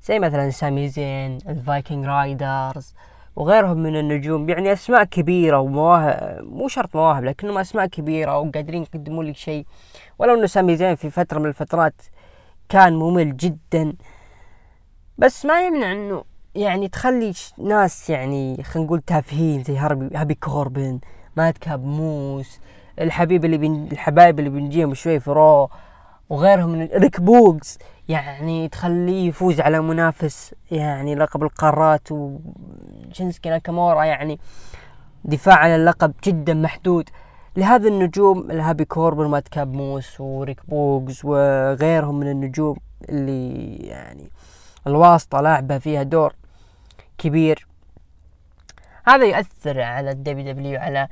زي مثلا سامي زين ال Viking Raiders وغيرهم من النجوم يعني أسماء كبيرة ومواهب مو شرط مواهب لكنهم أسماء كبيرة وقادرين يقدموا لك شيء. ولو إنه سامي زين في فترة من الفترات كان ممل جدا. بس ما يمنع إنه يعني تخلي ناس يعني خلينا نقول تافهين زي هاربي هابي كوربن مادكاب موس الحبيب اللي بن الحبايب اللي بنجيهم شوي في Raw وغيرهم من ريك بوكس يعني تخليه يفوز على منافس يعني لقب القارات وشنسكي ناكامورا يعني دفاع عن اللقب جدا محدود. لهذا النجوم الهابي كوربن مادكاب موس وريك بوكس وغيرهم من النجوم اللي يعني الواسطة لاعبة فيها دور. كبير. هذا يؤثر على ال WW على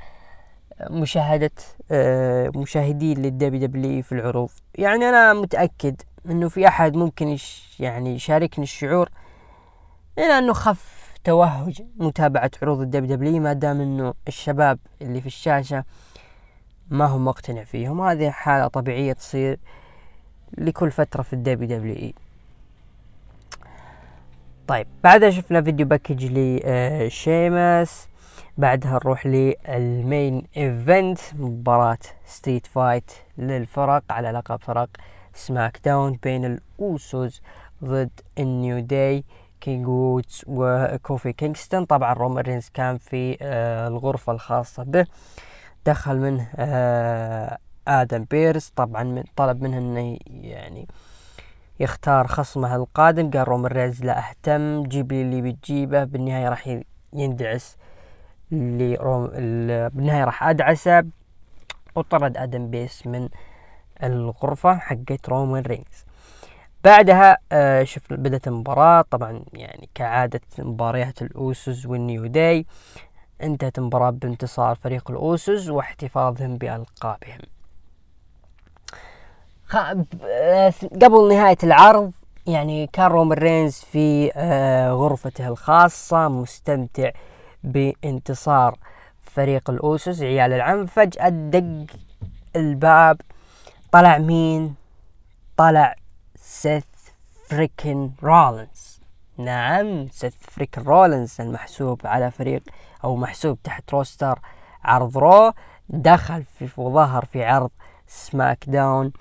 مشاهدة آه، مشاهدين لل WW في العروض. يعني أنا متأكد أنه في أحد ممكن يعني يشاركني الشعور إلى أنه خف توهج متابعة عروض ال WW ما دام أنه الشباب اللي في الشاشة ما هم مقتنع فيهم هذه حالة طبيعية تصير لكل فترة في ال WW. طيب بعدها شفنا video package لشيماس بعدها نروح لل main event مباراة street fight للفرق على لقب فرق SmackDown بين ال Usos ضد ال New Day كينج وودز وكوفي كينغستون. طبعا رومان رينز كان في آه الغرفة الخاصة به. دخل منه آه آدم بيرس طبعا من طلب منه إنه يعني يختار خصمه القادم. قال رومان رينز لا أهتم. جيب لي اللي بتجيبه. بالنهاية راح يندعس اللي روم بالنهاية راح أدعسه. وطرد آدم بيرس من الغرفة حقت رومان رينز بعدها آه بدأت المباراة. طبعا يعني كعادة مباريات الأوسوس وال New Day. انتهت المباراة بانتصار فريق الأوسوس واحتفاظهم بألقابهم. قبل نهاية العرض يعني كان رومان رينز في آه، غرفته الخاصة مستمتع بانتصار فريق الأوسوس عيال العم. فجأة دق الباب طلع مين؟ طلع سيث freaking رولنز نعم سيث freaking رولنز المحسوب على فريق أو محسوب تحت roster عرض رو دخل في وظهر في عرض سماك داون.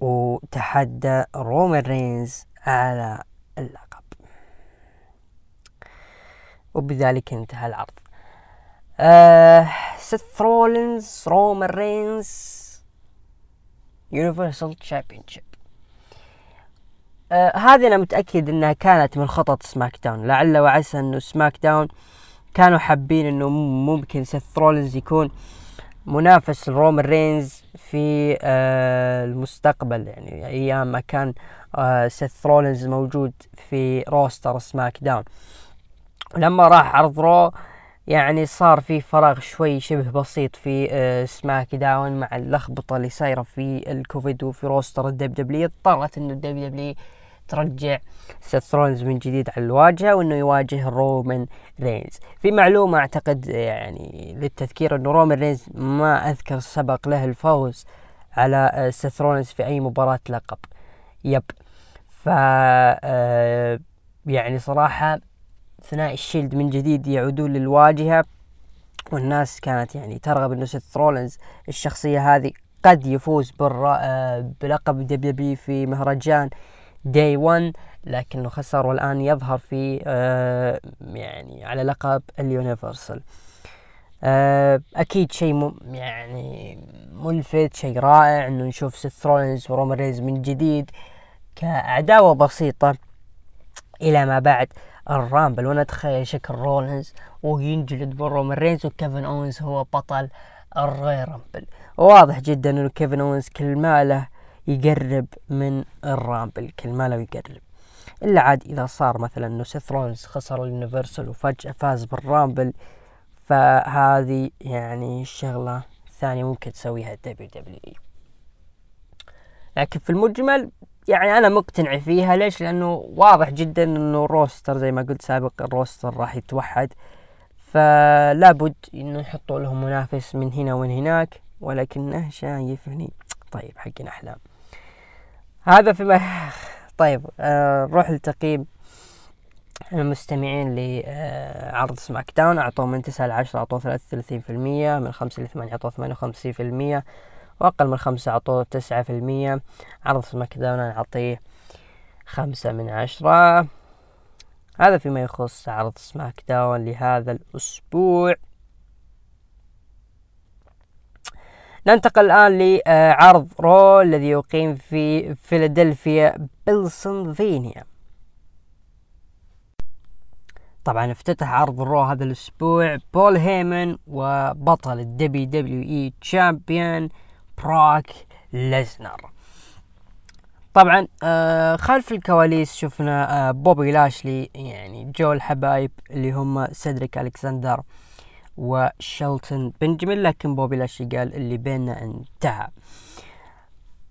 وتحدى رومان رينز على اللقب. وبذلك انتهى العرض. آه سيث رولينز رومان رينز Universal Championship آه هذه أنا متأكد إنها كانت من خطط سماك داون لعل وعسى إنه سماك داون كانوا حابين إنه ممكن سيث رولينز يكون منافس لرومان رينز في آه المستقبل. يعني أيام ما كان آه سيث رولينز موجود في roster سماك داون. لما راح عرض رو يعني صار في فراغ شوي شبه بسيط في آه سماك داون مع اللخبطة اللي صايرة في الكوفيد وفي roster ال WWE. اضطرت إنه ال WWE ترجع سيث رولنز من جديد على الواجهة وإنه يواجه رومان رينز في معلومة أعتقد يعني للتذكير إنه رومان رينز ما أذكر سبق له الفوز على سيث رولنز في أي مباراة لقب. Yep. ف آه، يعني صراحة ثنائي ال Shield من جديد يعودون للواجهة والناس كانت يعني ترغب إنه سيث رولنز الشخصية هذه قد يفوز آه، بلقب WWE في مهرجان Day 1 لكنه خسر والآن يظهر في آه، يعني على لقب ال Universal. آه، أكيد شيء يعني ملفت شيء رائع إنه نشوف سيث رولينز ورومان رينز من جديد كعداوة بسيطة إلى ما بعد. ال Rumble وأنا اتخيل شكل رولينز وهو ينجلد برومان رينز وكيفن اونز هو بطل ال Royal Rumble واضح جدا إنه كيفن اونز كل ما له يقرب من ال Rumble كل ما له يقرب. إلا عاد إذا صار مثلا إنه سيث رولينز خسر ال Universal وفجأة فاز بال Rumble فهذه يعني شغلة ثانية ممكن تسويها WWE. لكن في المجمل يعني أنا مقتنع فيها. ليش؟ لأنه واضح جدا إنه ال roster زي ما قلت سابقا ال roster راح يتوحد. فلا بد انه يحطوا لهم منافس من هنا ومن هناك ولكنه شايفني طيب حقنا أحلام. هذا فيما طيب آه نروح لتقييم المستمعين لعرض سماك داون. أعطوه من تسعة لعشرة أعطوه ثلاثة وثلاثين في المية من خمسة لثمانية أعطوه ثمانية وخمسين في المية وأقل من خمسة أعطوه تسعة في المية. عرض سماك داون أعطيه خمسة من عشرة. هذا فيما يخص عرض سماك داون لهذا الأسبوع. ننتقل الآن لعرض رو الذي يقيم في فيلادلفيا بنسلفانيا طبعا افتتح عرض رو هذا الأسبوع بول هيمن وبطل الدبي دبليو إي تشامبيون براك ليزنر. طبعا آه خلف الكواليس شفنا آه بوبي لاشلي يعني جو الحبايب اللي هم سيدريك ألكسندر. وشلتون بنجمين لكن بوبي لاشلي قال اللي بيننا انتهى.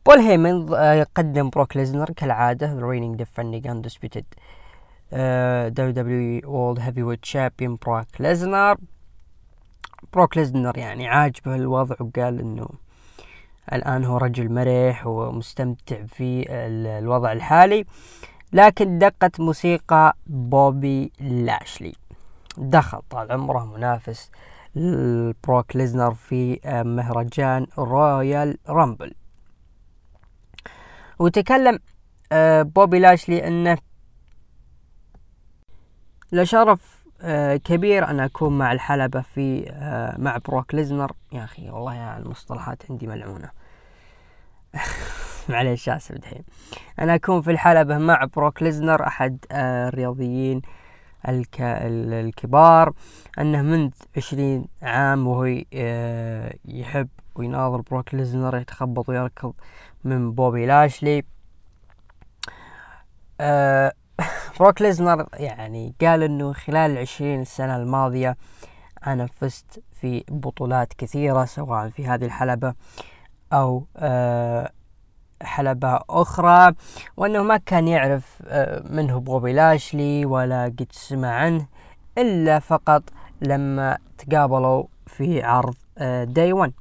بول هيمن آه قدم بروك ليزنر كالعادة the reigning defending undisputed. آه WWE World Heavyweight Champion بروك ليزنر. بروك ليزنر يعني عاجبه الوضع وقال إنه الآن هو رجل مرح ومستمتع في الوضع الحالي. لكن دقت موسيقى بوبي لاشلي. دخل طال عمره منافس بروك ليزنر في مهرجان Royal Rumble. وتكلم آه، بوبي لاشلي إنه لشرف آه، كبير أن أكون مع الحلبة في آه، مع بروك ليزنر يا أخي والله يعني المصطلحات عندي ملعونة. معليش آسف الحين أنا أكون في الحلبة مع بروك ليزنر آه، الرياضيين. الكبار أنه منذ عشرين عام وهو يحب ويناظر بروك ليزنر يتخبط ويركض من بوبي لاشلي. بروك ليزنر يعني قال إنه خلال العشرين سنة الماضية أنا فزت في بطولات كثيرة سواء في هذه الحلبة أو آه حلبة أخرى وأنه ما كان يعرف آه، من هو بوبي لاشلي ولا قد سمع عنه إلا فقط لما تقابلوا في عرض Day 1 آه،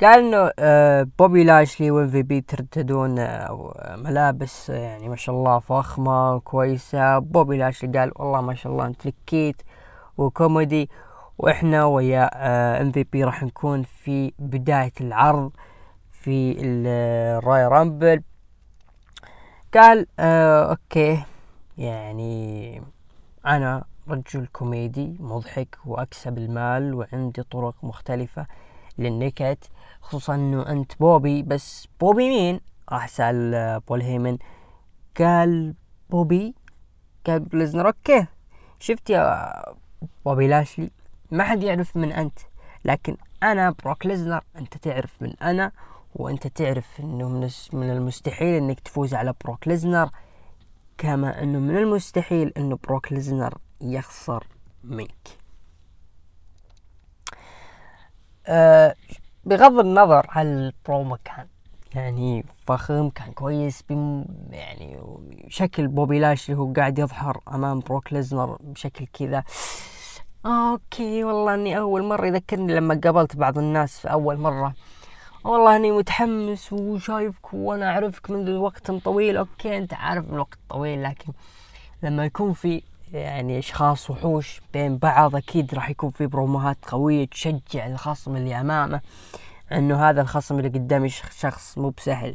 قال إنه آه، بوبي لاشلي و MVP ترتدون ملابس يعني ما شاء الله فخمة كويسة بوبي لاشلي قال والله ما شاء الله أنت نكت وكوميدي وإحنا ويا MVP راح نكون في بداية العرض في ال Royal Rumble قال آه okay يعني أنا رجل كوميدي مضحك وأكسب المال وعندي طرق مختلفة للنكت خصوصا إنه أنت بوبي بس بوبي مين؟ راح سأل آه، بول هيمن. قال بوبي قال بليزنر okay شفت يا بوبي لاشلي؟ ما حد يعرف من أنت. لكن أنا بروك ليزنر أنت تعرف من أنا وأنت تعرف إنه من المستحيل إنك تفوز على بروك ليزنر كما إنه من المستحيل إنه بروك ليزنر يخسر منك. أه بغض النظر هل البرومو كان يعني فخم كان كويس بم يعني شكل بوبي لاشلي هو قاعد يظهر أمام بروك ليزنر بشكل كذا. okay والله إني أول مرة يذكرني لما قابلت بعض الناس في أول مرة. والله إني متحمس وشايفك وأنا أعرفك منذ وقت طويل. okay أنت عارف من وقت طويل لكن لما يكون في يعني أشخاص وحوش بين بعض أكيد راح يكون في بروموهات قوية تشجع الخصم اللي أمامه إنه هذا الخصم اللي قدامي شخص مو بسهل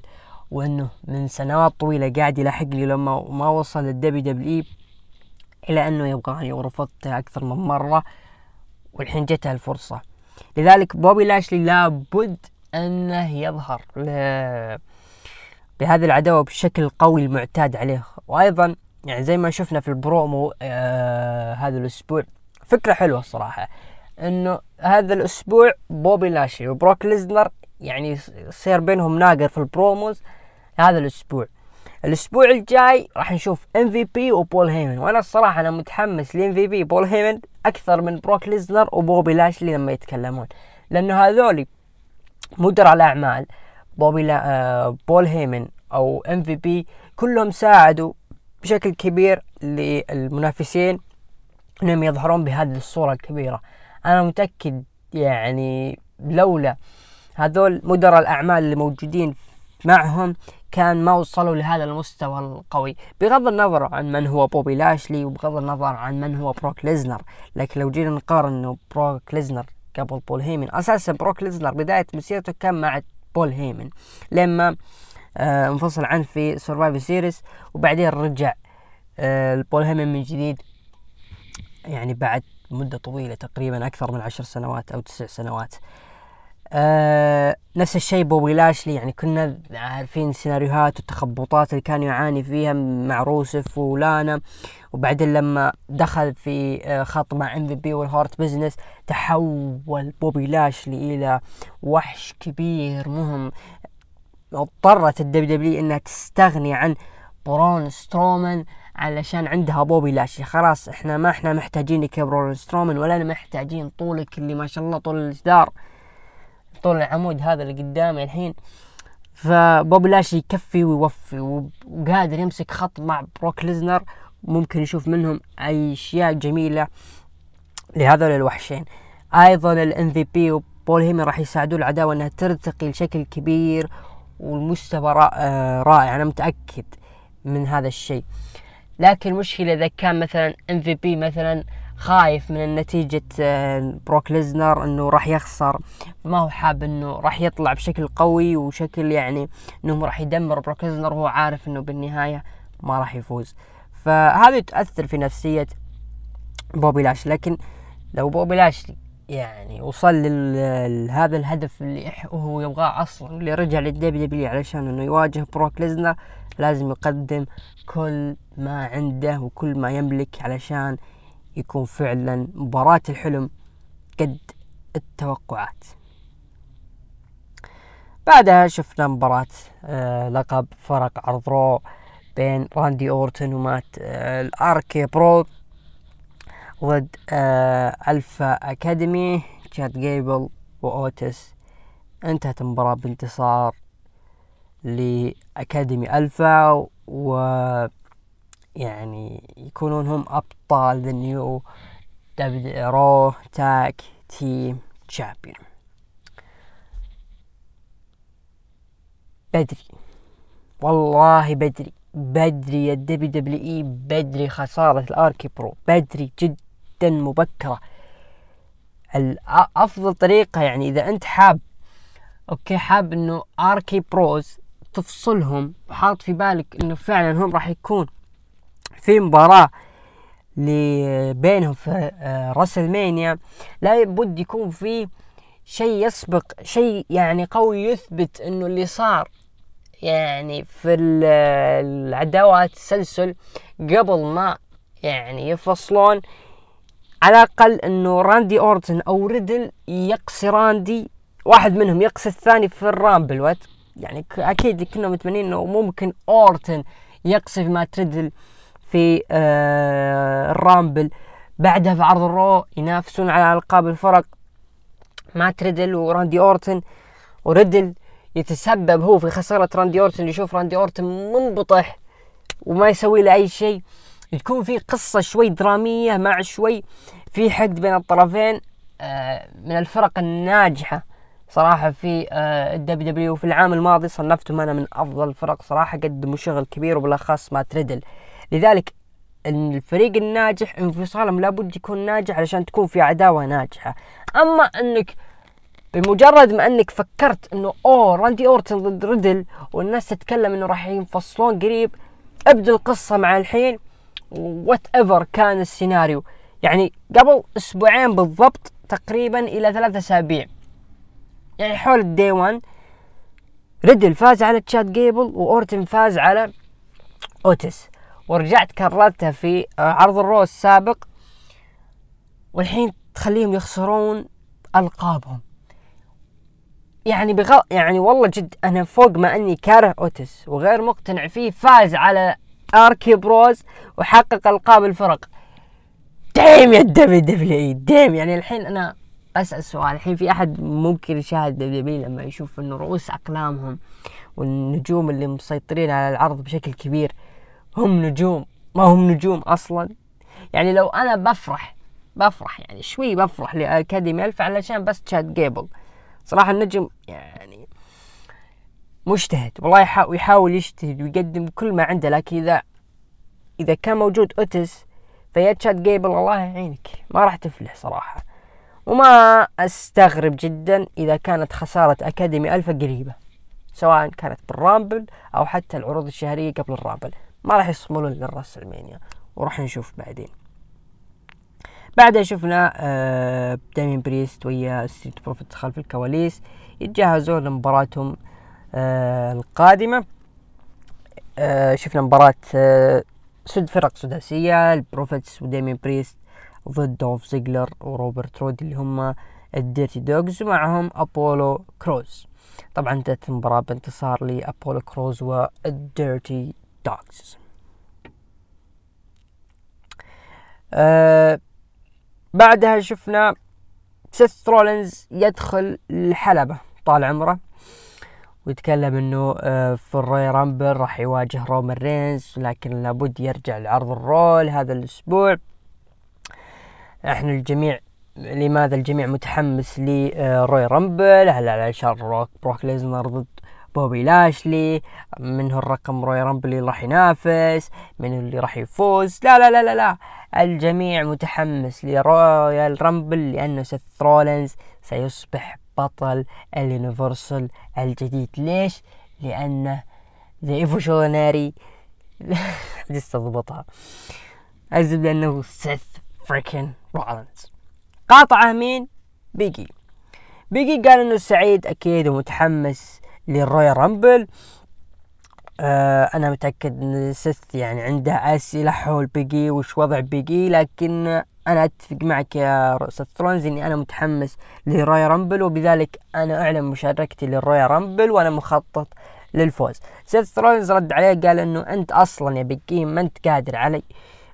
وإنه من سنوات طويلة قاعد يلاحق لي لما ما وصل لل WWE إلى أنه يبغاني ورفضته أكثر من مرة والحين جته الفرصة لذلك بوبي لاشلي لابد أنه يظهر بهذه العداوة بشكل قوي المعتاد عليه. وأيضا يعني زي ما شفنا في البرومو آه هذا الأسبوع فكرة حلوة الصراحة إنه هذا الأسبوع بوبي لاشلي وبروك ليزنر يعني يصير بينهم ناقر في ال promos هذا الأسبوع. الأسبوع الجاي راح نشوف MVP وبول هيمن وأنا الصراحة أنا متحمس ل MVP بول هيمن أكثر من بروك ليزنر وبوبي لاشلي لما يتكلمون. لأنه هذولي مدراء الأعمال بوبي لا آه بول هيمن أو MVP كلهم ساعدوا بشكل كبير للمنافسين إنهم يظهرون بهذه الصورة الكبيرة. أنا متأكد يعني لولا هذول مدراء الأعمال اللي موجودين معهم كان ما وصلوا لهذا المستوى القوي. بغض النظر عن من هو بوبي لاشلي وبغض النظر عن من هو بروك ليزنر لكن لو جينا نقارن إنه بروك ليزنر قبل بول هيمن أساسا بروك ليزنر بداية مسيرته كان مع بول هيمن لما آه انفصل عنه في Survivor Series وبعدين رجع آه بول هيمن من جديد. يعني بعد مدة طويلة تقريبا أكثر من عشر سنوات أو تسع سنوات. آه نفس الشيء بوبي لاشلي يعني كنا عارفين السيناريوهات والتخبطات اللي كان يعاني فيها مع روسف ولانا. وبعدين لما دخل في آه خط مع MVP وال Hurt Business تحول بوبي لاشلي إلى وحش كبير مهم. اضطرت ال WWE إنها تستغني عن برون سترومان علشان عندها بوبي لاشلي. خلاص إحنا ما إحنا محتاجينك يا برون سترومان ولا محتاجين طولك اللي ما شاء الله طول الجدار طول العمود هذا اللي قدامي الحين. فبوبي لاشلي يكفي ويوفي وقادر يمسك خط مع بروك ليزنر ممكن يشوف منهم اي أشياء جميلة لهذول الوحشين. أيضا ال MVP وبول هيمن راح يساعدوا العداوة إنها ترتقي لشكل كبير والمستوى آه، رائع أنا متأكد من هذا الشيء. لكن المشكلة إذا كان مثلا MVP مثلا خايف من نتيجة آه، بروك ليزنر إنه راح يخسر. ما هو حاب إنه راح يطلع بشكل قوي وشكل يعني إنه راح يدمر بروك ليزنر وهو عارف إنه بالنهاية ما راح يفوز. فهذه تأثر في نفسية بوبي لاشلي لكن لو بوبي لاشلي يعني وصل لهذا الهدف اللي هو يبغاه أصلا اللي رجع لل WWE علشان إنه يواجه بروك ليزنر لازم يقدم كل ما عنده وكل ما يملك علشان يكون فعلا مباراة الحلم قد التوقعات. بعدها شفنا مباراة آه لقب فرق عرض Raw بين راندي اورتن ومات آه ال RK-Bro ضد آه Alpha Academy تشاد جيبل وأوتس. انتهت المباراة بانتصار ل Academy Alpha و يعني يكونون هم أبطال the new Raw tag team champion بدري. والله بدري. بدري يا WWE بدري خسارة ال RK-Bro. بدري جدا مبكرة. افضل طريقة يعني إذا أنت حاب okay حاب إنه RK-Bro تفصلهم وحاط في بالك إنه فعلا هم راح يكون في مباراة بينهم في آه، راسلمانيا لا بد يكون في شيء يسبق شيء يعني قوي يثبت إنه اللي صار يعني في العداوات التسلسل قبل ما يعني يفصلون. على الأقل إنه راندي أورتن أو ريدل يقصي راندي واحد منهم يقصي الثاني في الرامبل. what؟ يعني أكيد كنا متمنين إنه ممكن أورتن يقصي مات ريدل في آه الرامبل. بعدها في عرض الرو ينافسون على ألقاب الفرق. مات ريدل وراندي أورتن. وريدل يتسبب هو في خسارة راندي أورتن. يشوف راندي أورتن منبطح وما يسوي له أي شيء. تكون في قصة شوي درامية مع شوي في حقد بين الطرفين آه من الفرق الناجحة صراحة في آه ال WWE في العام الماضي صنفتهم أنا من أفضل الفرق صراحة قدموا شغل كبير وبالأخص مات ريدل لذلك الفريق الناجح انفصالهم لابد يكون ناجح علشان تكون في عداوة ناجحة. أما أنك بمجرد ما إنك فكرت إنه oh راندي أورتن ضد ريدل والناس تتكلم إنه راح ينفصلون قريب ابدأ القصة مع الحين. whatever كان السيناريو. يعني قبل أسبوعين بالضبط تقريبا إلى ثلاثة أسابيع. يعني حول ال Day 1 ريدل فاز على تشاد جيبل وأورتن فاز على أوتس ورجعت كررتها في عرض الرو السابق. والحين تخليهم يخسرون ألقابهم. يعني بغ... يعني والله جد أنا فوق ما أني كاره أوتس وغير مقتنع فيه فاز على RK-Bro وحقق ألقاب الفرق. ديم يا دبليو دبليو ديم يعني الحين أنا أسأل سؤال الحين في أحد ممكن يشاهد WWE لما يشوف إنه رؤوس أقلامهم والنجوم اللي مسيطرين على العرض بشكل كبير؟ هم نجوم ما هم نجوم أصلا. يعني لو أنا بفرح بفرح يعني شوي بفرح لأكاديمي ألفا علشان بس تشاد جيبل صراحة النجم يعني مجتهد والله يحاول يجتهد ويقدم كل ما عنده لكن إذا إذا كان موجود أوتس فيا تشاد جيبل الله يعينك. ما راح تفلح صراحة. وما أستغرب جدا إذا كانت خسارة أكاديمي ألفا قريبة سواء كانت بالرامبل أو حتى العروض الشهرية قبل الرامبل. ما راح يصملون للراسلمانيا وراح نشوف بعدين. بعدها شفنا آه داميان بريست ويا ستريت بروفيتس خلف الكواليس يتجهزون لمباراتهم آه القادمة. آه شفنا مباراة آه ست فرق سداسية البروفيتس وداميان بريست ضد دولف زيجلر وروبرت روود اللي هم الديرتي دوغز ومعهم أبولو كروز. طبعا انتهت المباراة بانتصار لأبولو كروز والديرتي دوغز أه بعدها شفنا سيث رولينز يدخل الحلبة طال عمره ويتكلم إنه آه، في الرويال رامبل راح يواجه رومان رينز لكن لابد يرجع لعرض الرو هذا الأسبوع. إحنا الجميع لماذا الجميع متحمس لرويال رامبل؟ هل علشان بروك ليزنر ضد بوبي لاشلي من الرقم رويال رامبل اللي راح ينافس من اللي راح يفوز. لا لا لا لا لا. الجميع متحمس لرويال رامبل لأنه سيث رولينز سيصبح بطل ال universal الجديد. ليش؟ لأنه the visionary لسه ضبطها. الزبدة انه سيث freakin' رولينز. قاطعة مين؟ بيج إي. بيج إي قال إنه سعيد أكيد ومتحمس للرويال رامبل. آه أنا متأكد إن سيث يعني عنده أسئلة حول بيج إي وش وضع بيج إي لكن أنا أتفق معك يا سيث رولينز إني أنا متحمس لرويال رامبل وبذلك أنا أعلن مشاركتي للرويال رامبل وأنا مخطط للفوز. سيث رولينز رد عليه قال إنه أنت أصلا يا بيج إي ما أنت قادر علي.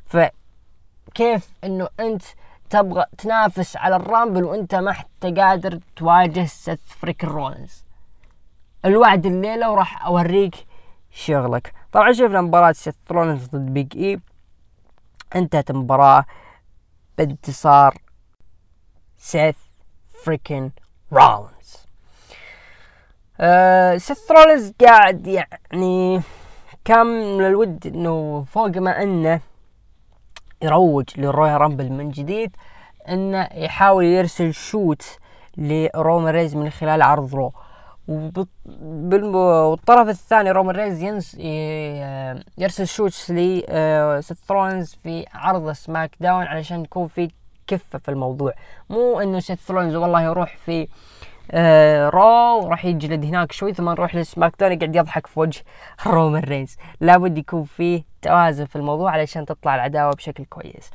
فكيف إنه أنت تبغى تنافس على الرامبل وأنت ما حتى قادر تواجه سيث freakin' رولينز الوعد الليلة وراح أوريك شغلك. طبعا شفنا مباراة سيث رولينز ضد بيج إي. انتهت المباراة بانتصار سيث freakin' رولينز آه سيث رولينز قاعد يعني كان من الود إنه فوق ما إنه يروج للرويال رامبل من جديد إنه يحاول يرسل shoot لرومان رينز من خلال عرض رو. والطرف الثاني رومان رينز ينس يرسل shots لسيث رولينز في عرض سماك داون علشان يكون في كفة في الموضوع. مو إنه سيث رولينز والله يروح في آه رو وراح يجلد هناك شوي ثم نروح لسماك داون يقعد يضحك في وجه رومان رينز لابد يكون فيه توازن في الموضوع علشان تطلع العداوة بشكل كويس.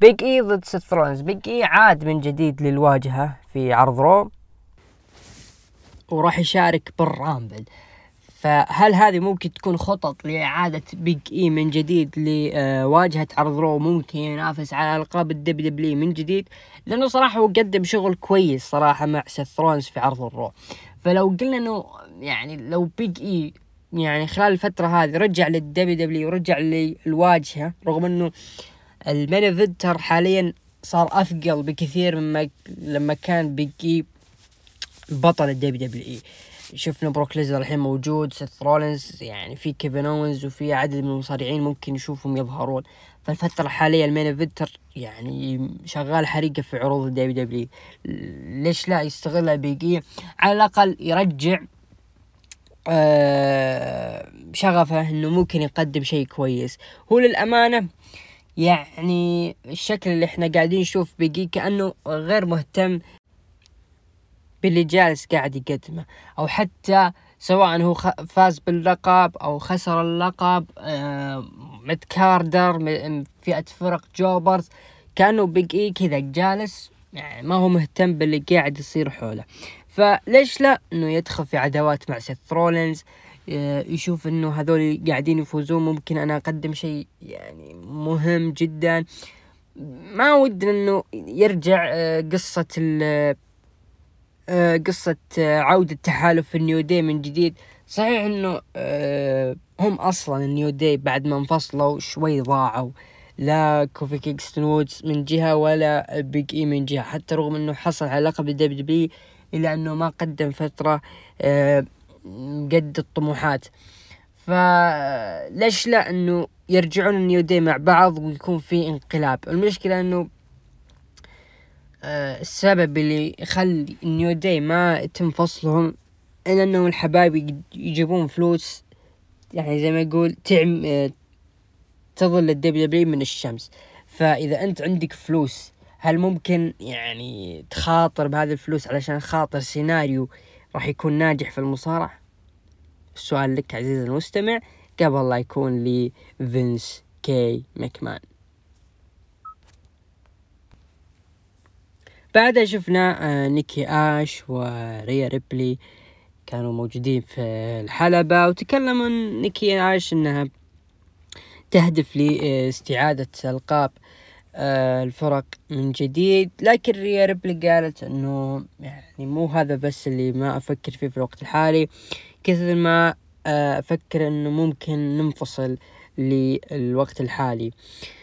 بيج اي ضد سيث رولينز. بيج اي عاد من جديد للواجهة في عرض رو. وراح يشارك بال Rumble. فهل هذه ممكن تكون خطط لإعادة بيج إي من جديد لواجهة عرض رو ممكن ينافس على ألقاب الدبليو دبليو من جديد؟ لأنه صراحة هو قدم شغل كويس صراحة مع سيث رولينز في عرض الرو. فلو قلنا أنه يعني لو بيج إي يعني خلال الفترة هذه رجع للدبليو دبليو ورجع للواجهة رغم أنه ال main حاليا صار أثقل بكثير مما لما كان بيج إي بطل الدبليو دبليو إي. شفنا بروك ليسنر الحين موجود سيث رولينز يعني في كيفن اونز وفي عدد من المصارعين ممكن نشوفهم يظهرون. فالفترة الحالية ال main eventer يعني شغال حريقة في عروض الدبليو دبليو ليش لا؟ يستغلها بيج إي على الأقل يرجع آه شغفه إنه ممكن يقدم شيء كويس. هو للأمانة يعني الشكل اللي إحنا قاعدين نشوف بيجي كأنه غير مهتم باللي جالس قاعد يقدمه. أو حتى سواء هو فاز باللقب أو خسر اللقب آه متكاردر فئة فرق جوبرز كأنه بيج اي كذا جالس يعني ما هو مهتم باللي قاعد يصير حوله. فليش لا؟ إنه يدخل في عداوات مع سيث رولينز آه، يشوف إنه هذول قاعدين يفوزون ممكن أنا أقدم شيء يعني مهم جدا. ما ودنا إنه يرجع آه، قصة قصة آه، عودة تحالف النيو داي من جديد. صحيح إنه آه، هم أصلا النيو داي بعد ما انفصلوا شوي ضاعوا. لا كوفي كينغستون وودز من جهة ولا بيج إي من جهة. حتى رغم إنه حصل على لقب الدبليو بي إلا إنه ما قدم فترة قد الطموحات. فليش لا إنه يرجعون النيو داي مع بعض ويكون في انقلاب؟ المشكلة إنه آه، السبب اللي يخلي النيو داي ما يتم فصلهم إن إنهم الحبايب يجيبون فلوس يعني زي ما يقول تعم تظل الدبليو دبليو من الشمس. فإذا أنت عندك فلوس هل ممكن يعني تخاطر بهذه الفلوس علشان خاطر سيناريو راح يكون ناجح في المصارعة؟ السؤال لك عزيزي المستمع قبل لا يكون لي فينس كي ماكمان بعدها شفنا آه، نيكي آش وريا ريبلي كانوا موجودين في الحلبة وتكلموا نيكي آش إنها تهدف لاستعادة ألقاب آه، الفرق من جديد. لكن ريا ريبلي قالت إنه يعني مو هذا بس اللي ما أفكر فيه في الوقت الحالي. كثر ما آه، أفكر إنه ممكن ننفصل للوقت الحالي. آه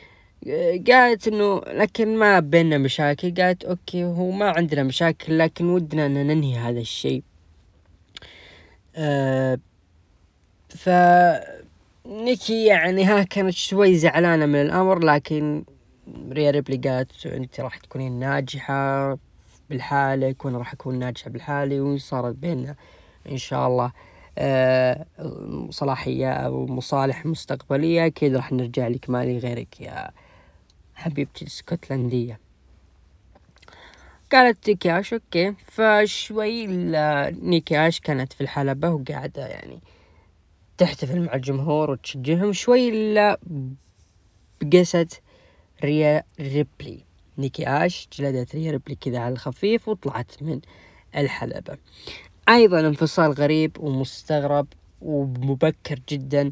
قالت إنه لكن ما بيننا مشاكل. قالت okay هو ما عندنا مشاكل لكن ودنا ان ننهي هذا الشيء. أه ف نيكي يعني ها كانت شوي زعلانة من الأمر لكن ريا ريبلي قالت أنت راح تكونين ناجحة بالحالك وأنا راح أكون ناجحة بالحالي وصارت بيننا إن شاء الله. أه صلاحية أو مصالح مستقبلية أكيد راح نرجع لك مالي غيرك يا حبيبتي الاسكتلندية. قالت نيكي آش okay فشوي نيكي آش كانت في الحلبة وقاعدة يعني تحتفل مع الجمهور وتشجعهم. شوي إلا بقت ريا ريبلي. نيكي آش جلدت ريا ريبلي كذا على الخفيف وطلعت من الحلبة. أيضا انفصال غريب ومستغرب ومبكر جدا.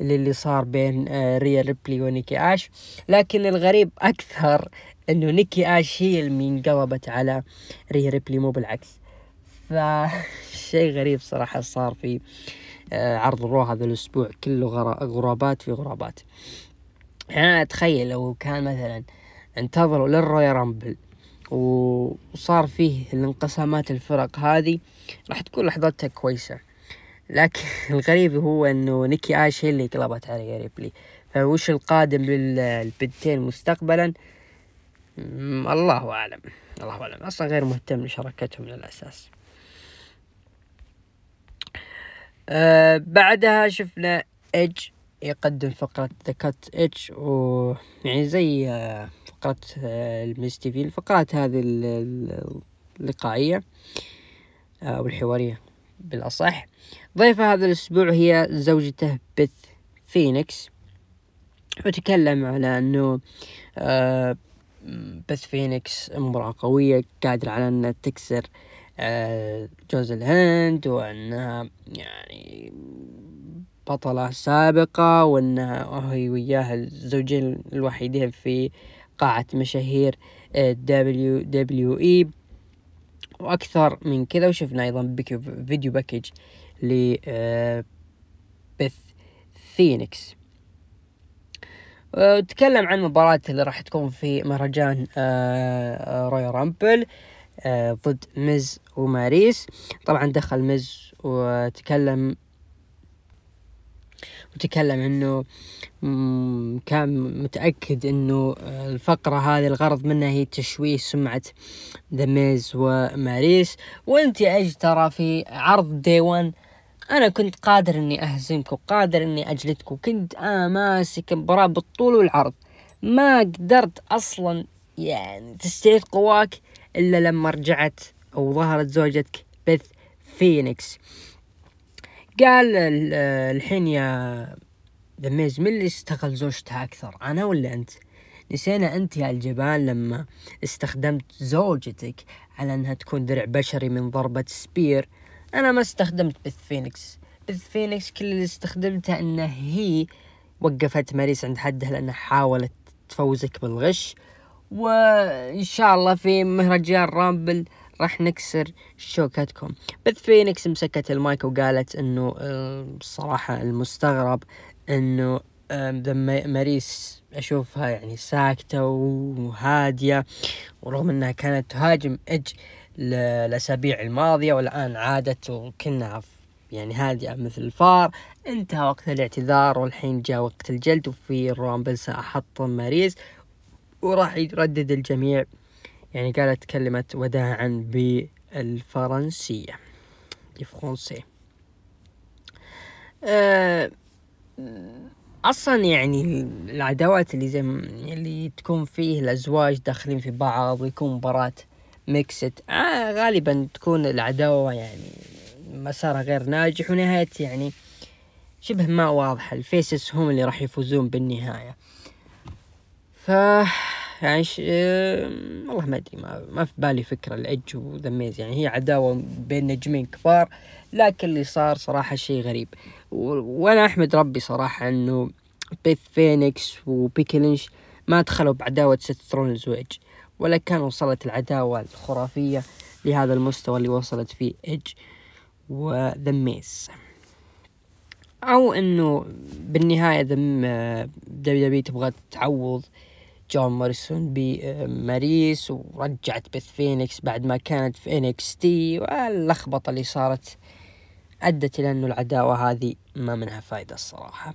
للي صار بين آه، ريا ريبلي ونيكي آش. لكن الغريب أكثر إنه نيكي آش هي اللي انقلبت على ريا ريبلي مو بالعكس. فشيء غريب صراحة صار في آه، عرض الرو هذا الأسبوع كله غرابات في غرابات. يعني أتخيل لو كان مثلا انتظروا للرويال رامبل وصار فيه الانقسامات الفرق هذه راح تكون لحظتها كويسة. لكن الغريب هو إنه نيكي آش هي اللي قلبت على ريبلي فوش القادم للبنتين مستقبلا؟ الله أعلم الله أعلم. أصلا غير مهتم لشراكتهم من الأساس. أه بعدها شفنا إيج يقدم فقرة The Cutting Edge و يعني زي آه، فقرة آه، الميس تي في الفقرات هذه اللقائية آه، أو الحوارية بالأصح. ضيفة هذا الأسبوع هي زوجته بث فينيكس. وتكلم على أنه بث فينيكس امرأة قوية قادرة على أنها تكسر جوز الهند وأنها يعني بطلة سابقة وإنها هي وياها الزوجين الوحيدين في قاعة مشاهير دبليو دبليو إي. وأكثر من كذا وشفنا أيضا video package ل آه، بث فينيكس وتكلم عن المباراة اللي راح تكون في مهرجان رويال آه، رامبل آه، ضد ميز وماريز. طبعا دخل ميز وتكلم وتكلم إنه كان متأكد إنه الفقرة هذه الغرض منها هي تشويه سمعة ذا ميز وماريس. وانت إيش ترى في عرض دي 1 أنا كنت قادر إني اهزمك وقادر إني اجلدك وكنت أنا ماسك المباراة بالطول والعرض ما قدرت أصلا يعني تستعيد قواك إلا لما رجعت أو ظهرت زوجتك بث فينيكس. قال الحين يا ذا ميز من اللي استغل زوجته أكثر أنا ولا أنت؟ نسينا أنت يا الجبان لما استخدمت زوجتك على أنها تكون درع بشري من ضربة spear. أنا ما استخدمت بث فينيكس. بث فينيكس كل اللي استخدمته أنه هي وقفت ماريس عند حدها لأنها حاولت تفوزك بالغش. وإن شاء الله في مهرجان رامبل راح نكسر شوكتكم بث فينيكس مسكت المايك وقالت إنه الصراحة آه، المستغرب إنه ماريس أشوفها يعني ساكتة وهادية ورغم إنها كانت تهاجم إيدج الأسابيع الماضية والآن عادت وكنا يعني هادئة مثل الفار. انتهى وقت الاعتذار والحين جاء وقت الجلد وفي الرامبل سأحطم ماريس وراح يردد الجميع. يعني قالت كلمة وداعا بالفرنسية. فرونسي أه أصلا يعني العداوات اللي زي اللي تكون فيه الأزواج داخلين في بعض ويكون مباراة mixed آه غالبا تكون العداوة يعني مسارها غير ناجح ونهاية يعني شبه ما واضحة. ال faces هم اللي راح يفوزون بالنهاية. ف يعني ش... والله ما أدري ما, ما في بالي فكرة الإيدج وذا ميز يعني هي عداوة بين نجمين كبار لكن اللي صار صراحة شيء غريب. و... وأنا أحمد ربي صراحة إنه بيث فينيكس وبيكي لينش ما دخلوا بعداوة سيث رولينز وإيدج ولا كان وصلت العداوة الخرافية لهذا المستوى اللي وصلت فيه إيدج وذا ميز أو إنه بالنهاية WWE تبغى تعوض جون موريسون بماريس ورجعت بث فينيكس بعد ما كانت في NXT واللخبطة اللي صارت أدت إلى أنه العداوة هذه ما منها فايدة الصراحة.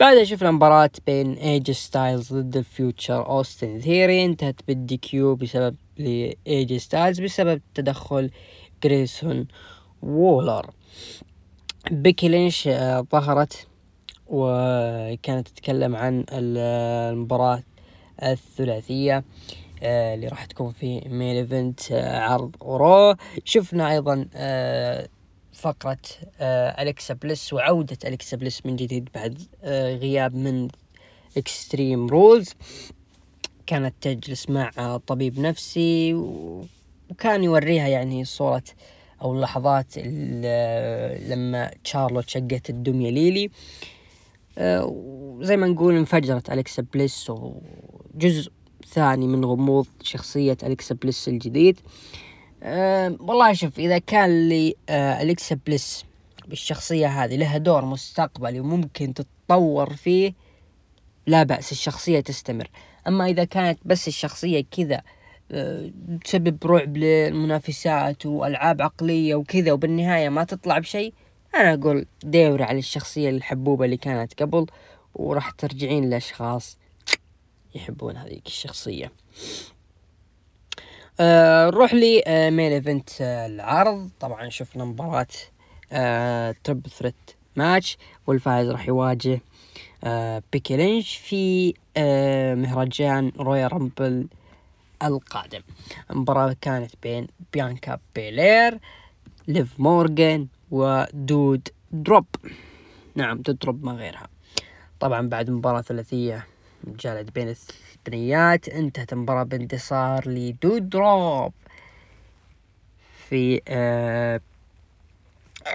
بعدها شفنا مباراة بين اي جي ستايلز ضد ال future أوستن. ثيري انتهت بال DQ بسبب لاي جي ستايلز بسبب تدخل جريسون وولر بيكي لينش آه، ظهرت وكانت تتكلم عن المباراة الثلاثية آه، اللي راح تكون في main event آه، عرض رو شفنا أيضا آه، فقرة أليكسا بلس وعودة أليكسا بلس من جديد بعد غياب من Extreme Rules كانت تجلس مع طبيب نفسي وكان يوريها يعني صورة أو اللحظات لما تشارلوت شقت الدمية ليلي. وزي ما نقول انفجرت أليكسا بليس وجزء ثاني من غموض شخصية أليكسا بليس الجديد. أه والله شوف إذا كان لي أه أليكسا بليس بالشخصية هذه لها دور مستقبلي وممكن تتطور فيه لا بأس الشخصية تستمر. أما إذا كانت بس الشخصية كذا أه تسبب رعب للمنافسات وألعاب عقلية وكذا وبالنهاية ما تطلع بشيء أنا أقول دوري على الشخصية الحبوبة اللي كانت قبل وراح ترجعين لأشخاص يحبون هذيك الشخصية. آه نروح لي آه event آه العرض. طبعا شفنا مباراة آه triple threat match والفائز راح يواجه آه بيكي لينش في آه مهرجان رويال رامبل القادم. المباراة كانت بين بيانكا بيلير ليف مورغان ودود دروب. نعم دود دروب ما غيرها. طبعا بعد مباراة ثلاثية جالت بين البنيات انتهت المباراة بانتصار لدود دروب في آه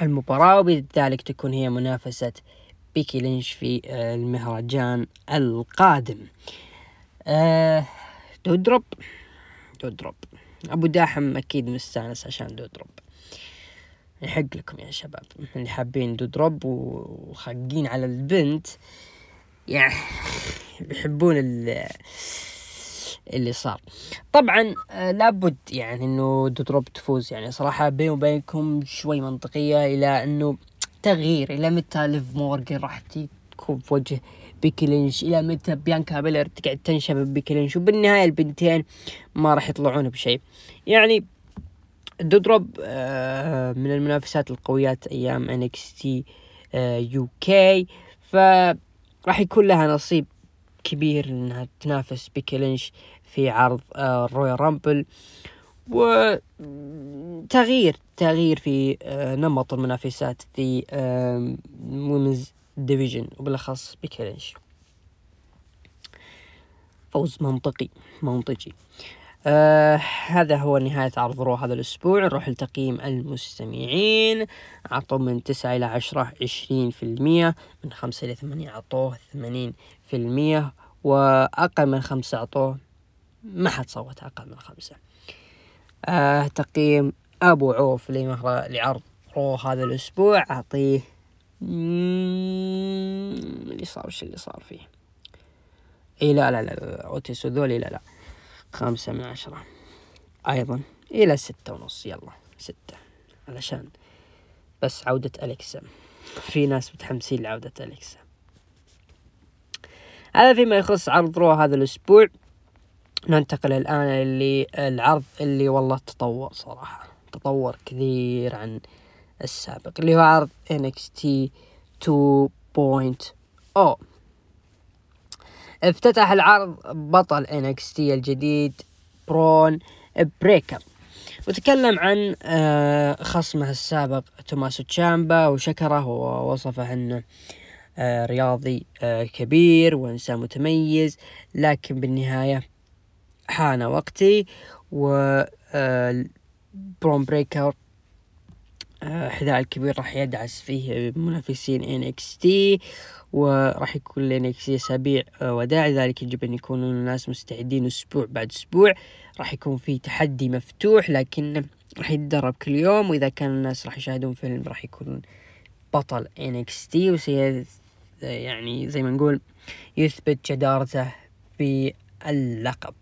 المباراة وبذلك تكون هي منافسة بيكي لينش في آه المهرجان القادم. آه دود دروب دود دروب أبو داحم أكيد مستأنس عشان دود دروب يحق لكم يا شباب اللي حابين دودروب وخاقين على البنت. يعني بيحبون اللي صار. طبعا آه، لابد يعني إنه دودروب تفوز. يعني صراحة بيني وبينكم شوي منطقية إلى إنه تغيير إلى متى ليف مورجن راح تكون في وجه بيكي لينش؟ إلى متى بيانكا بيلر تقعد تنشب بيكي لينش؟ وبالنهاية البنتين ما راح يطلعون بشيء. يعني دودروب آه، من المنافسات القويات أيام NXT UK فراح يكون لها نصيب كبير إنها تنافس بيكي لينش في عرض الرويال آه، رامبل وتغيير تغيير في آه، نمط المنافسات في women's division وبالأخص بيكي لينش فوز منطقي منطقي. آه هذا هو نهاية عرض رو هذا الأسبوع. نروح لتقييم المستمعين. عطوا من تسعة إلى عشرة عشرين في المية من خمسة إلى ثمانية عطوه ثمانين في المية وأقل من خمسة عطوه ما حد صوت أقل من خمسة. آه تقييم أبو عوف لعرض رو هذا الأسبوع. أعطيه اللي صار وش اللي صار فيه؟ اي لا لا لا اوتيس ذولي لا لا. خمسة من عشرة. أيضا إلى ستة ونص. يلا ستة. علشان بس عودة أليكسا. في ناس متحمسين لعودة أليكسا. هذا فيما يخص عرض رو هذا الأسبوع. ننتقل الآن للعرض اللي والله تطور صراحة. تطور كثير عن السابق اللي هو عرض NXT 2.0 افتتح العرض بطل NXT الجديد برون بريكر. وتكلم عن آه، خصمه السابق توماسو تشامبا وشكره ووصفه انه آه، رياضي آه، كبير وانسان متميز لكن بالنهاية حان وقتي و برون بريكر حذاء الكبير راح يدعس فيه منافسين NXT وراح يكون لنا أسابيع آه، وداع لذلك يجب أن يكونوا الناس مستعدين أسبوع بعد أسبوع. راح يكون في تحدي مفتوح لكن راح يتدرب كل يوم وإذا كان الناس راح يشاهدون فيلم راح يكون بطل NXT وسي يعني زي ما نقول يثبت جدارته باللقب.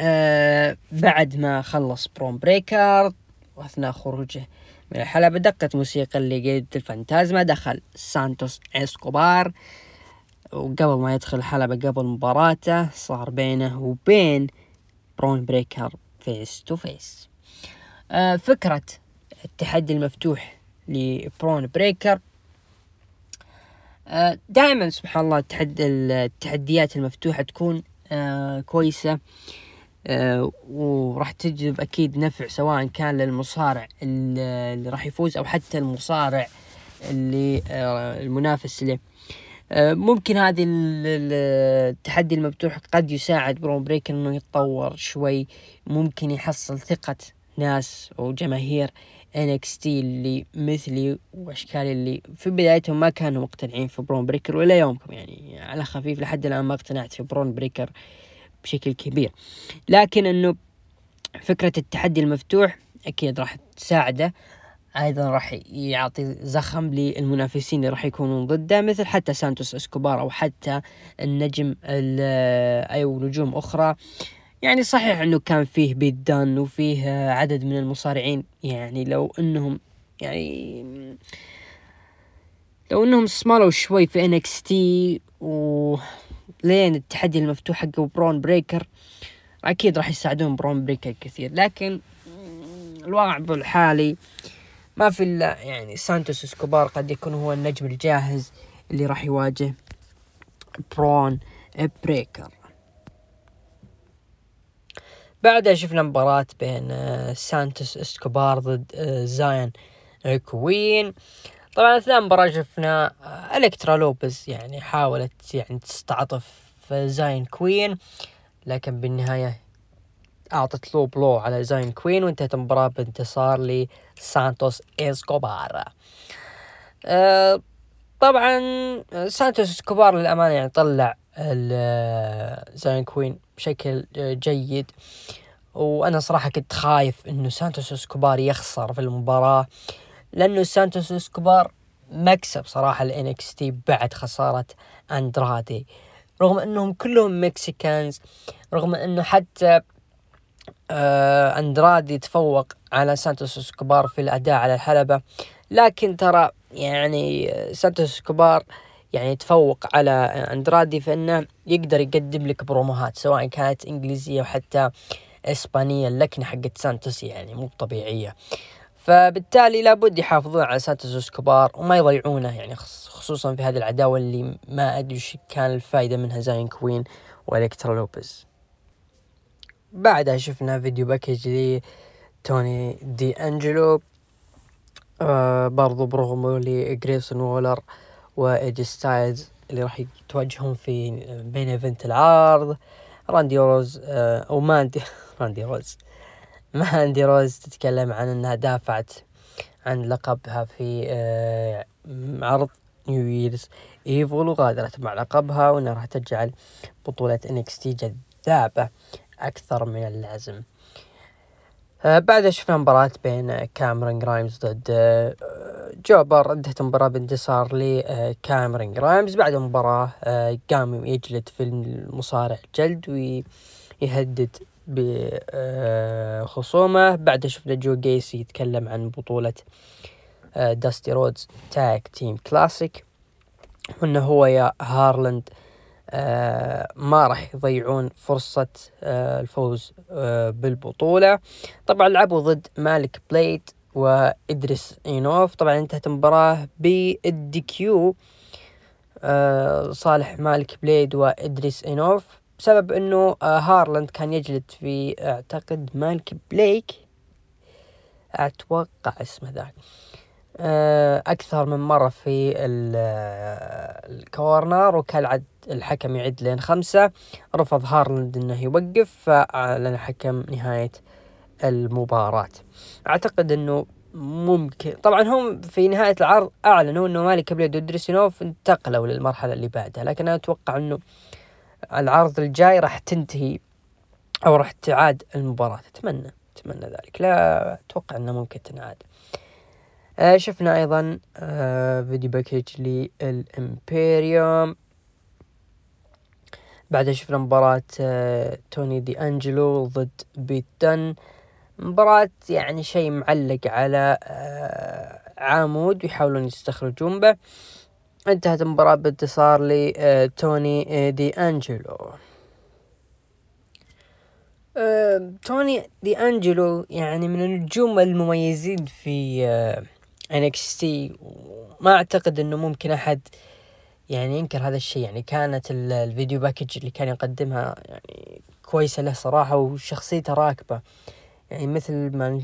آه بعد ما خلص برون بريكر وأثناء خروجه من الحلبة دقت موسيقى Legado del Fantasma. دخل سانتوس إسكوبار وقبل ما يدخل الحلبة قبل مباراته صار بينه وبين برون بريكر face to face فكرة التحدي المفتوح لبرون بريكر. آه دائما سبحان الله التحديات المفتوحة تكون آه كويسة. وراح تجلب أكيد نفع سواء كان للمصارع اللي راح يفوز أو حتى المصارع اللي آه، المنافس له. آه، ممكن هذه التحدي المفتوح قد يساعد برون بريكر إنه يتطور شوي. ممكن يحصل ثقة ناس وجماهير NXT اللي مثلي واشكالي اللي في بدايتهم ما كانوا مقتنعين في برون بريكر وإلى يومكم يعني على خفيف لحد الآن ما اقتنعت في برون بريكر. بشكل كبير. لكن إنه فكرة التحدي المفتوح أكيد راح تساعده. أيضا راح يعطي زخم للمنافسين اللي راح يكونون ضده مثل حتى سانتوس اسكوبار أو حتى النجم أو نجوم أخرى. يعني صحيح إنه كان فيه بيت دن وفيه عدد من المصارعين. يعني لو إنهم يعني لو إنهم استثمروا شوي في NXT و لين التحدي المفتوح حق برون بريكر. أكيد راح يساعدون برون بريكر كثير لكن الوضع الحالي ما في إلا يعني سانتوس إسكوبار قد يكون هو النجم الجاهز اللي راح يواجه برون بريكر. بعدها شفنا مباراة بين سانتوس إسكوبار ضد آه، زاين كوين طبعا أثناء المباراة شفنا آه، الكترا لوبز يعني حاولت يعني تستعطف زاين كوين لكن بالنهاية أعطت low blow على زاين كوين وانتهت المباراة بانتصار لسانتوس إسكوبار. أه طبعا سانتوس إسكوبار للأمانة يعني طلع زاين كوين بشكل جيد. وأنا صراحة كنت خايف إنه سانتوس إسكوبار يخسر في المباراة. لأنه سانتوس إسكوبار مكسب ال NXT بعد خسارة أندرادي. رغم أنهم كلهم Mexicans رغم أنه حتى آه أندرادي تفوق على سانتوس إسكوبار في الأداء على الحلبة. لكن ترى يعني سانتوس إسكوبار يعني يتفوق على أندرادي في أنه يقدر يقدم لك بروموهات سواء كانت إنجليزية وحتى إسبانية اللكنة حقت سانتوس يعني مو طبيعية. فبالتالي لابد يحافظون على سانتوس اسكوبار وما يضيعونه يعني خصوصا في هذه العداوة اللي ما أدري وش كان الفائده منها زاين كوين والكترا لوبز بعدها شفنا video package لي توني دي أنجلو آه برضو برغم لي جريسون وولر و AJ ستايلز اللي راح يتواجهون في main event العرض راندي روز آه، أو ماندي راندي روز. ماندي روز تتكلم عن إنها دافعت عن لقبها في آه، عرض New Year's Evil وغادرت مع لقبها وإنها راح تجعل بطولة NXT جذابة أكثر من اللازم. آه، بعدها شفنا مباراة بين كاميرون جرايمز ضد آه، jobber انتهت المباراة بانتصار لكاميرون جرايمز بعد المباراة آه، قام يجلد في المصارع جلد ويهدد بخصومه بعدها شفنا جو جيسي يتكلم عن بطولة Dusty Rhodes Tag Team Classic وإنه هو ويا هارلند آه ما راح يضيعون فرصة آه الفوز آه بالبطولة. طبعا لعبوا ضد مالك بليد وإدريس إينوف. طبعا انتهت المباراة بال DQ آه صالح مالك بليد وإدريس إينوف. بسبب إنه آه هارلاند كان يجلد في أعتقد مالك بليد. أتوقع اسمه ذاك. آه أكثر من مرة في ال corner وكالعادة الحكم يعد لين خمسة. رفض هارلند إنه يوقف فأعلن الحكم نهاية المباراة. أعتقد إنه ممكن طبعا هم في نهاية العرض أعلنوا إنه مالك بليد وإدريس إينوف انتقلوا للمرحلة اللي بعدها لكن أنا أتوقع إنه العرض الجاي راح تنتهي أو راح تعاد المباراة. اتمنى أتمنى ذلك. لا أتوقع إنه ممكن تنعاد. آه شفنا أيضا آه video package للإمبيريوم. بعدها شفنا مباراة آه، توني دي أنجلو ضد بيت دن مباراة يعني شيء معلق على آه، عامود ويحاولون يستخرجون به. انتهت المباراة بانتصار لتوني آه، دي أنجلو. توني دي أنجلو يعني من النجوم المميزين في NXT ما أعتقد إنه ممكن آه يعني ينكر هذا الشيء. يعني كانت ال video package اللي كان يقدمها يعني كويسة له صراحة وشخصيته راكبة. يعني مثل ما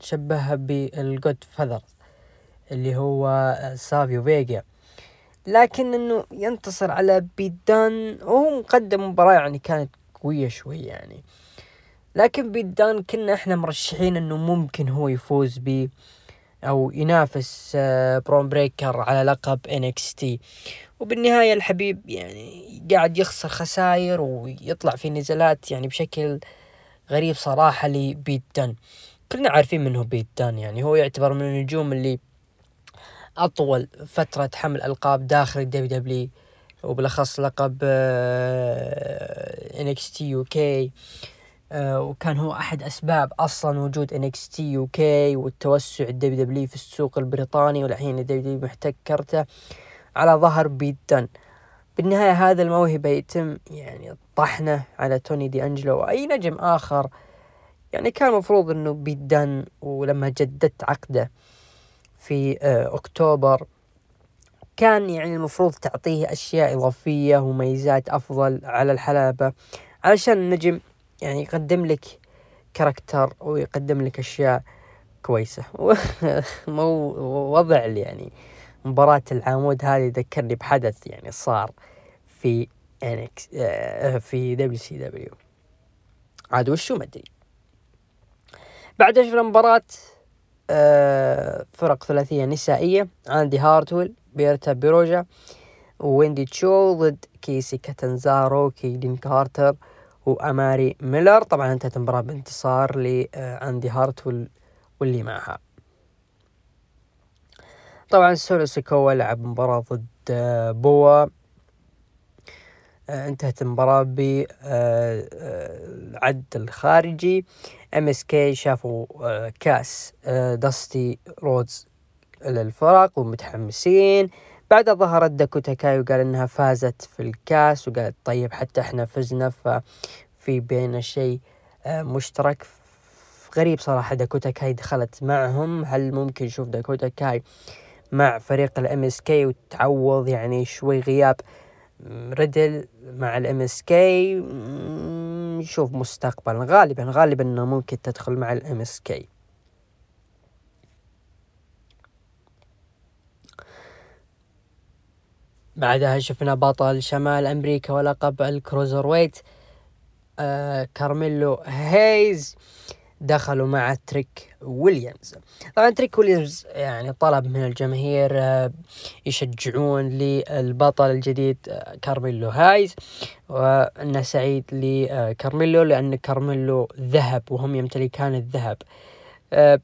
شبهها بال Godfather اللي هو سافيو فيجا. لكن إنه ينتصر على بيدان وهو مقدم مباراة يعني كانت قوية شوي يعني. لكن بيت دان كنا إحنا مرشحين إنه ممكن هو يفوز ب أو ينافس آه، برون بريكر على لقب NXT وبالنهاية الحبيب يعني قاعد يخسر خساير ويطلع في نزالات يعني بشكل غريب صراحة لبيت دان كلنا عارفين منه بيت دان يعني. هو يعتبر من النجوم اللي أطول فترة حمل ألقاب داخل ال WWE وبالأخص لقب NXT UK آه، وكان هو أحد أسباب أصلا وجود NXT UK والتوسع ال WWE في السوق البريطاني والحين ال WWE محتكرته على ظهر بيت دان بالنهاية هذا الموهبة يتم يعني طحنه على توني دي أنجلو وأي نجم آخر. يعني كان المفروض أنه بيت دان ولما جددت عقده في آه، أكتوبر. كان يعني المفروض تعطيه أشياء إضافية وميزات أفضل على الحلبة علشان النجم يعني يقدم لك character ويقدم لك أشياء كويسة. مو وضع يعني مباراة العمود هذه ذكرني بحدث يعني صار في NXT آه، في WCW عاد وشو ما أدري. بعد شفنا مباراة آه، فرق ثلاثية نسائية إندي هارتول بيرسيا بيروتا ويندي تشو ضد كيسي كاتنزارو كيدين كارتر وأماري ميلر. طبعا انتهت المباراة بانتصار لإندي هارتول واللي معها. طبعا سولو سيكوا لعب مباراة ضد آه، بوا. آه، انتهت المباراة بالعد آه، الخارجي. MSK شافوا كاس داستي رودز للفرق ومتحمسين. بعدها ظهرت داكوتا كاي وقال إنها فازت في الكاس وقالت طيب حتى إحنا فزنا ففي بيننا شيء مشترك. غريب صراحة داكوتا كاي دخلت معهم. هل ممكن نشوف داكوتا كاي مع فريق ال MSK وتعوض يعني شوي غياب ريدل مع ال MSK نشوف مستقبلا غالبا غالبا إنه ممكن تدخل مع ال MSK. بعدها شفنا بطل شمال أمريكا ولقب ال cruiserweight آه كارميلو هيز. آه دخلوا مع تريك ويليامز. طبعا تريك ويليامز يعني طلب من الجماهير آه، يشجعون للبطل الجديد آه، كارميلو هايز. وأنه سعيد لكارميلو لأن كارميلو ذهب وهم يمتلكان الذهب. آه،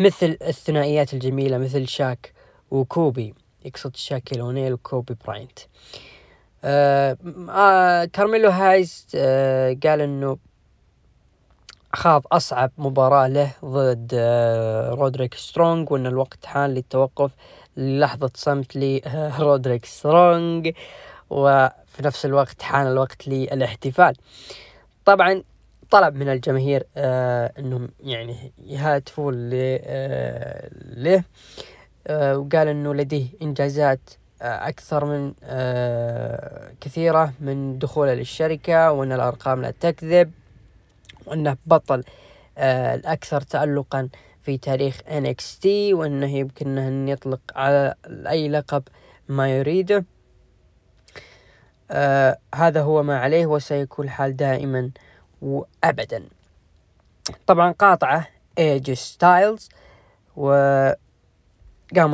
مثل الثنائيات الجميلة مثل شاك وكوبي يقصد شاكيل اونيل وكوبي براينت. آه آه كارميلو هايز آه قال إنه خاض أصعب مباراة له ضد آه، رودريك سترونج وأن الوقت حان للتوقف للحظة صمت لرودريك سترونج وفي نفس الوقت حان الوقت للاحتفال. طبعا طلب من الجماهير آه إنهم يعني يهاتفوا آه له آه وقال إنه لديه إنجازات آه أكثر من آه كثيرة من دخوله للشركة وإن الأرقام لا تكذب. وأنه بطل آه الأكثر تألقا في تاريخ NXT وأنه يمكنه أن يطلق على أي لقب ما يريده. آه هذا هو ما عليه وسيكون الحال دائما وأبدا. طبعا قاطعه AJ ستايلز وقاموا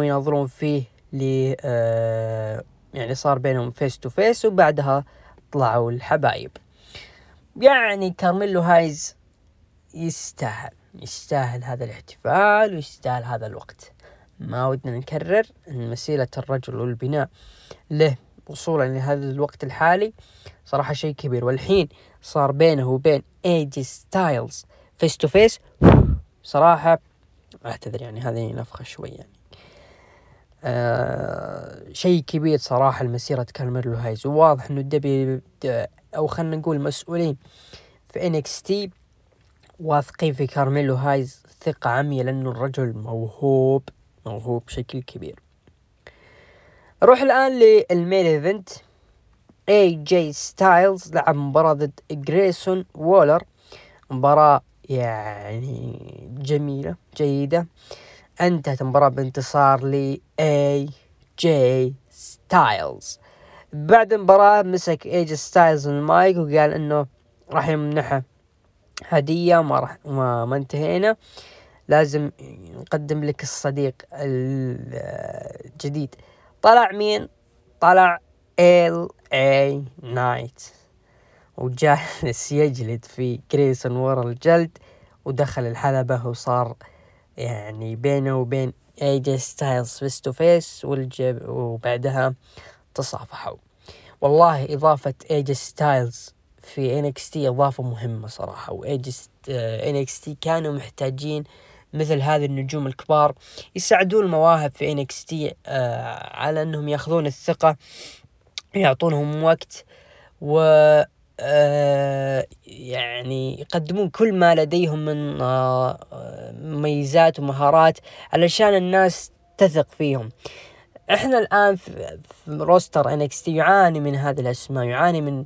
ينظرون فيه ل آه يعني صار بينهم face to face وبعدها طلعوا الحبايب. يعني كارميلو هايز يستاهل يستاهل هذا الاحتفال ويستاهل هذا الوقت. ما ودنا نكرر إن مسيرة الرجل والبناء له وصولا لهذا الوقت الحالي صراحة شيء كبير. والحين صار بينه وبين AJ ستايلز face to face صراحة أعتذر يعني هذه نفخة شوي يعني. آه شيء كبير صراحة لمسيرة كارميلو هايز وواضح إنه الدبي أو خلينا نقول مسؤولين في NXT واثقين في كارميلو هايز ثقة عمية لأنه الرجل موهوب موهوب بشكل كبير. نروح الآن لل main event AJ ستايلز لعب مباراة ضد جريسون وولر مباراة يعني جميلة جيدة. أنتهت المباراة بانتصار ل اي جي ستايلز بعد المباراة مسك AJ ستايلز المايك وقال إنه راح يمنحه هدية ما راح ما, ما انتهينا. لازم نقدم لك الصديق الجديد. طلع مين؟ طلع LA نايت وجالس يجلد في جريسون وولر الجلد ودخل الحلبة وصار يعني بينه وبين ايجي ستايلز face to face وبعدها تصافحوا. والله إضافة ايجي ستايلز في تي إضافة مهمة صراحة وايجي NXT كانوا محتاجين مثل هذه النجوم الكبار يساعدون المواهب في تي آه على أنهم يأخذون الثقة يعطونهم وقت و آه يعني يقدمون كل ما لديهم من آه مميزات ومهارات علشان الناس تثق فيهم. إحنا الآن في, roster NXT يعاني من هذه الأسماء يعاني من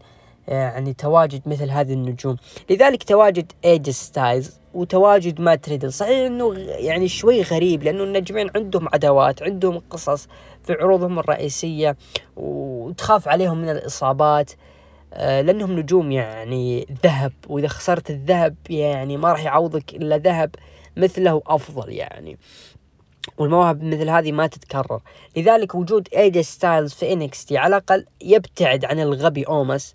يعني تواجد مثل هذه النجوم. لذلك تواجد ايجي ستايلز وتواجد مات ريدل صحيح إنه يعني شوي غريب لأنه النجمين عندهم عداوات عندهم قصص في عروضهم الرئيسية وتخاف عليهم من الإصابات آه لأنهم نجوم يعني ذهب. وإذا خسرت الذهب يعني ما راح يعوضك إلا ذهب مثله أفضل يعني. والمواهب مثل هذه ما تتكرر. لذلك وجود ايجي ستايلز في NXT على الأقل يبتعد عن الغبي اوموس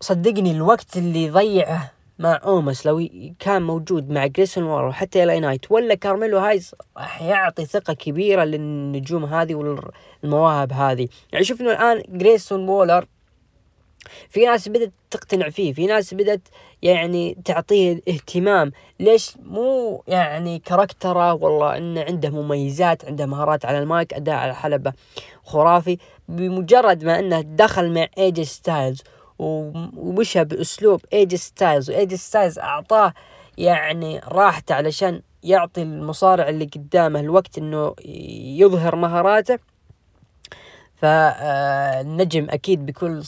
صدقني الوقت اللي ضيعه مع اوموس لو كان موجود مع جريسون وولر وحتى الاي نايت ولا كارميلو هايز راح يعطي ثقة كبيرة للنجوم هذه والمواهب هذه. يعني شوف إنه الآن جريسون وولر في ناس بدأت تقتنع فيه في ناس بدأت يعني تعطيه اهتمام. ليش؟ مو يعني character ه والله إنه عنده مميزات عنده مهارات على المايك أداء على الحلبة خرافي. بمجرد ما إنه دخل مع ايجي ستايلز ومشى بأسلوب ايجي ستايلز وايجي ستايلز أعطاه يعني راحته علشان يعطي المصارع اللي قدامه الوقت إنه يظهر مهاراته. فالنجم أكيد بكل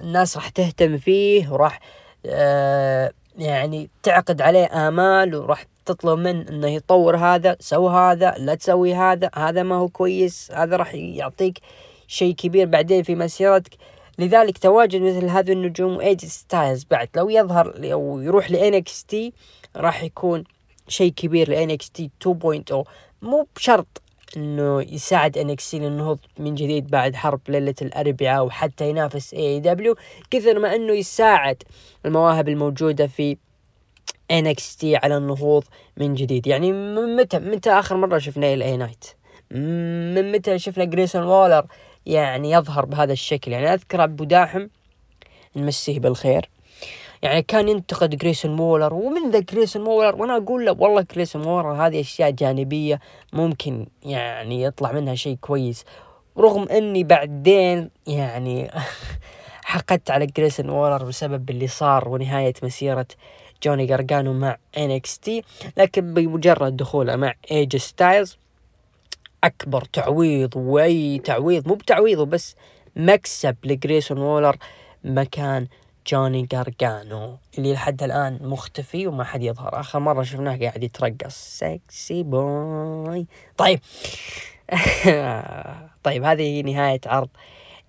الناس راح تهتم فيه وراح آه يعني تعقد عليه آمال وراح تطلب منه إنه يطور هذا سوي هذا لا تسوي هذا هذا ما هو كويس هذا راح يعطيك شيء كبير بعدين في مسيرتك. لذلك تواجد مثل هذه النجوم وايجي ستايلز بعد لو يظهر أو يروح ل NXT راح يكون شيء كبير ل NXT 2.0 مو بشرط إنه يساعد NXT للنهوض من جديد بعد حرب ليلة الأربعاء وحتى ينافس AEW كثر ما إنه يساعد المواهب الموجودة في NXT على النهوض من جديد. يعني من متى متى آخر مرة شفنا الاي نايت من متى شفنا جريسون وولر يعني يظهر بهذا الشكل؟ يعني أذكر أبو داحم نمسيه بالخير. يعني كان ينتقد جريسون وولر ومن ذا جريسون وولر وأنا أقول له والله جريسون وولر هذه أشياء جانبية ممكن يعني يطلع منها شيء كويس رغم إني بعدين يعني حقدت على جريسون وولر بسبب اللي صار ونهاية مسيرة جوني جارجانو مع NXT لكن بمجرد دخوله مع إيجي ستايلز أكبر تعويض وأي تعويض مو بتعويض بس مكسب لجريسون وولر مكان جوني جارجانو اللي لحد الآن مختفي وما حد يظهر. آخر مرة شفناه قاعد يترقص. sexy boy طيب. طيب هذه نهاية عرض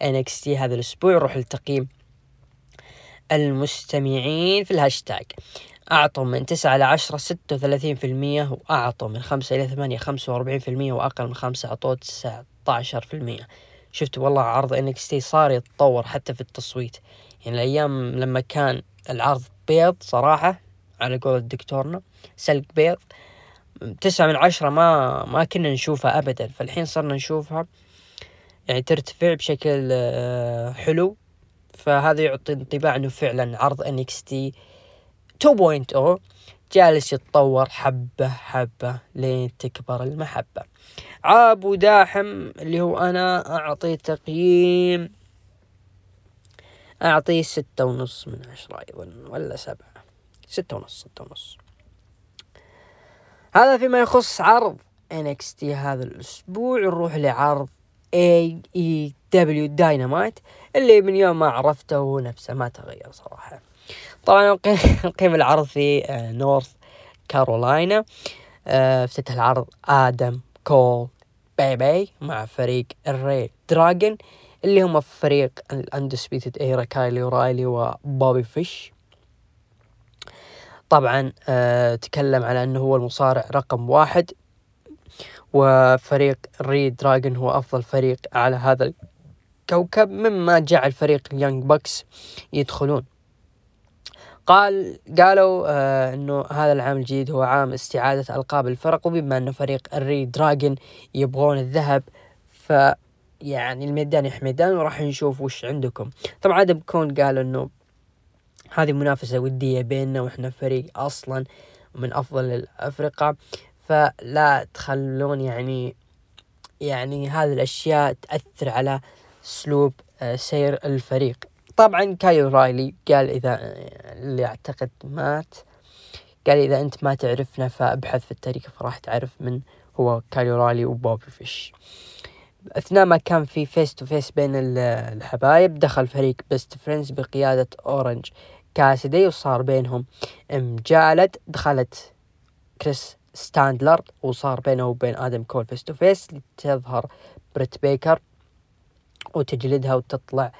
NXT هذا الأسبوع. نروح لتقييم المستمعين في الهاشتاج. أعطوا من تسعة إلى عشرة ستة وثلاثين في المية وأعطوا من خمسة إلى ثمانية خمسة وأربعين في المية وأقل من خمسة أعطوا تسعة عشر في المية. شفت والله عرض NXT صار يتطور حتى في التصويت. يعني الأيام لما كان العرض بيض صراحة على قول دكتورنا سلق بيض تسعة من عشرة ما ما كنا نشوفها أبدا. فالحين صرنا نشوفها يعني ترتفع بشكل آه، حلو. فهذا يعطي انطباع إنه فعلا عرض NXT 2.0 جالس يتطور حبة حبة لين تكبر المحبة. عابو داحم اللي هو أنا أعطي تقييم أعطيه ستة ونص من عشرة أيضا ولا سبعة. ستة ونص ستة ونص. هذا فيما يخص عرض NXT هذا الأسبوع. نروح لعرض AEW Dynamite اللي من يوم ما عرفته نفسه ما تغير صراحة. طبعا نقيم العرض في نورث كارولاينا افتتح العرض آدم كول baby مع فريق ال reDRagon. اللي هم فريق ال Undisputed Era كايل اورايلي وبوبي فيش. طبعا آه تكلم على إنه هو المصارع رقم واحد وفريق reDRagon هو أفضل فريق على هذا الكوكب مما جعل فريق ال Young Bucks يدخلون. قال قالوا آه إنه هذا العام الجديد هو عام استعادة ألقاب الفرق وبما إنه فريق ال reDRagon يبغون الذهب ف يعني الميدان يا حميدان وراح نشوف وش عندكم. طبعا آدم كون قال إنه هذه منافسة ودية بيننا وإحنا فريق أصلا من أفضل الأفرقة. فلا تخلون يعني يعني هذه الأشياء تأثر على أسلوب آه، سير الفريق. طبعا كايو رايلي قال إذا اللي أعتقد مات قال إذا أنت ما تعرفنا فأبحث في التاريخ فراح تعرف من هو كايل اورايلي وبوبي فيش. أثناء ما كان في face to face بين الحبايب دخل فريق Best Friends بقيادة اورنج كاسيدي وصار بينهم مجالد دخلت كريس ستاتلاندر وصار بينه وبين آدم كول face to face لتظهر بريت بيكر وتجلدها وتطلع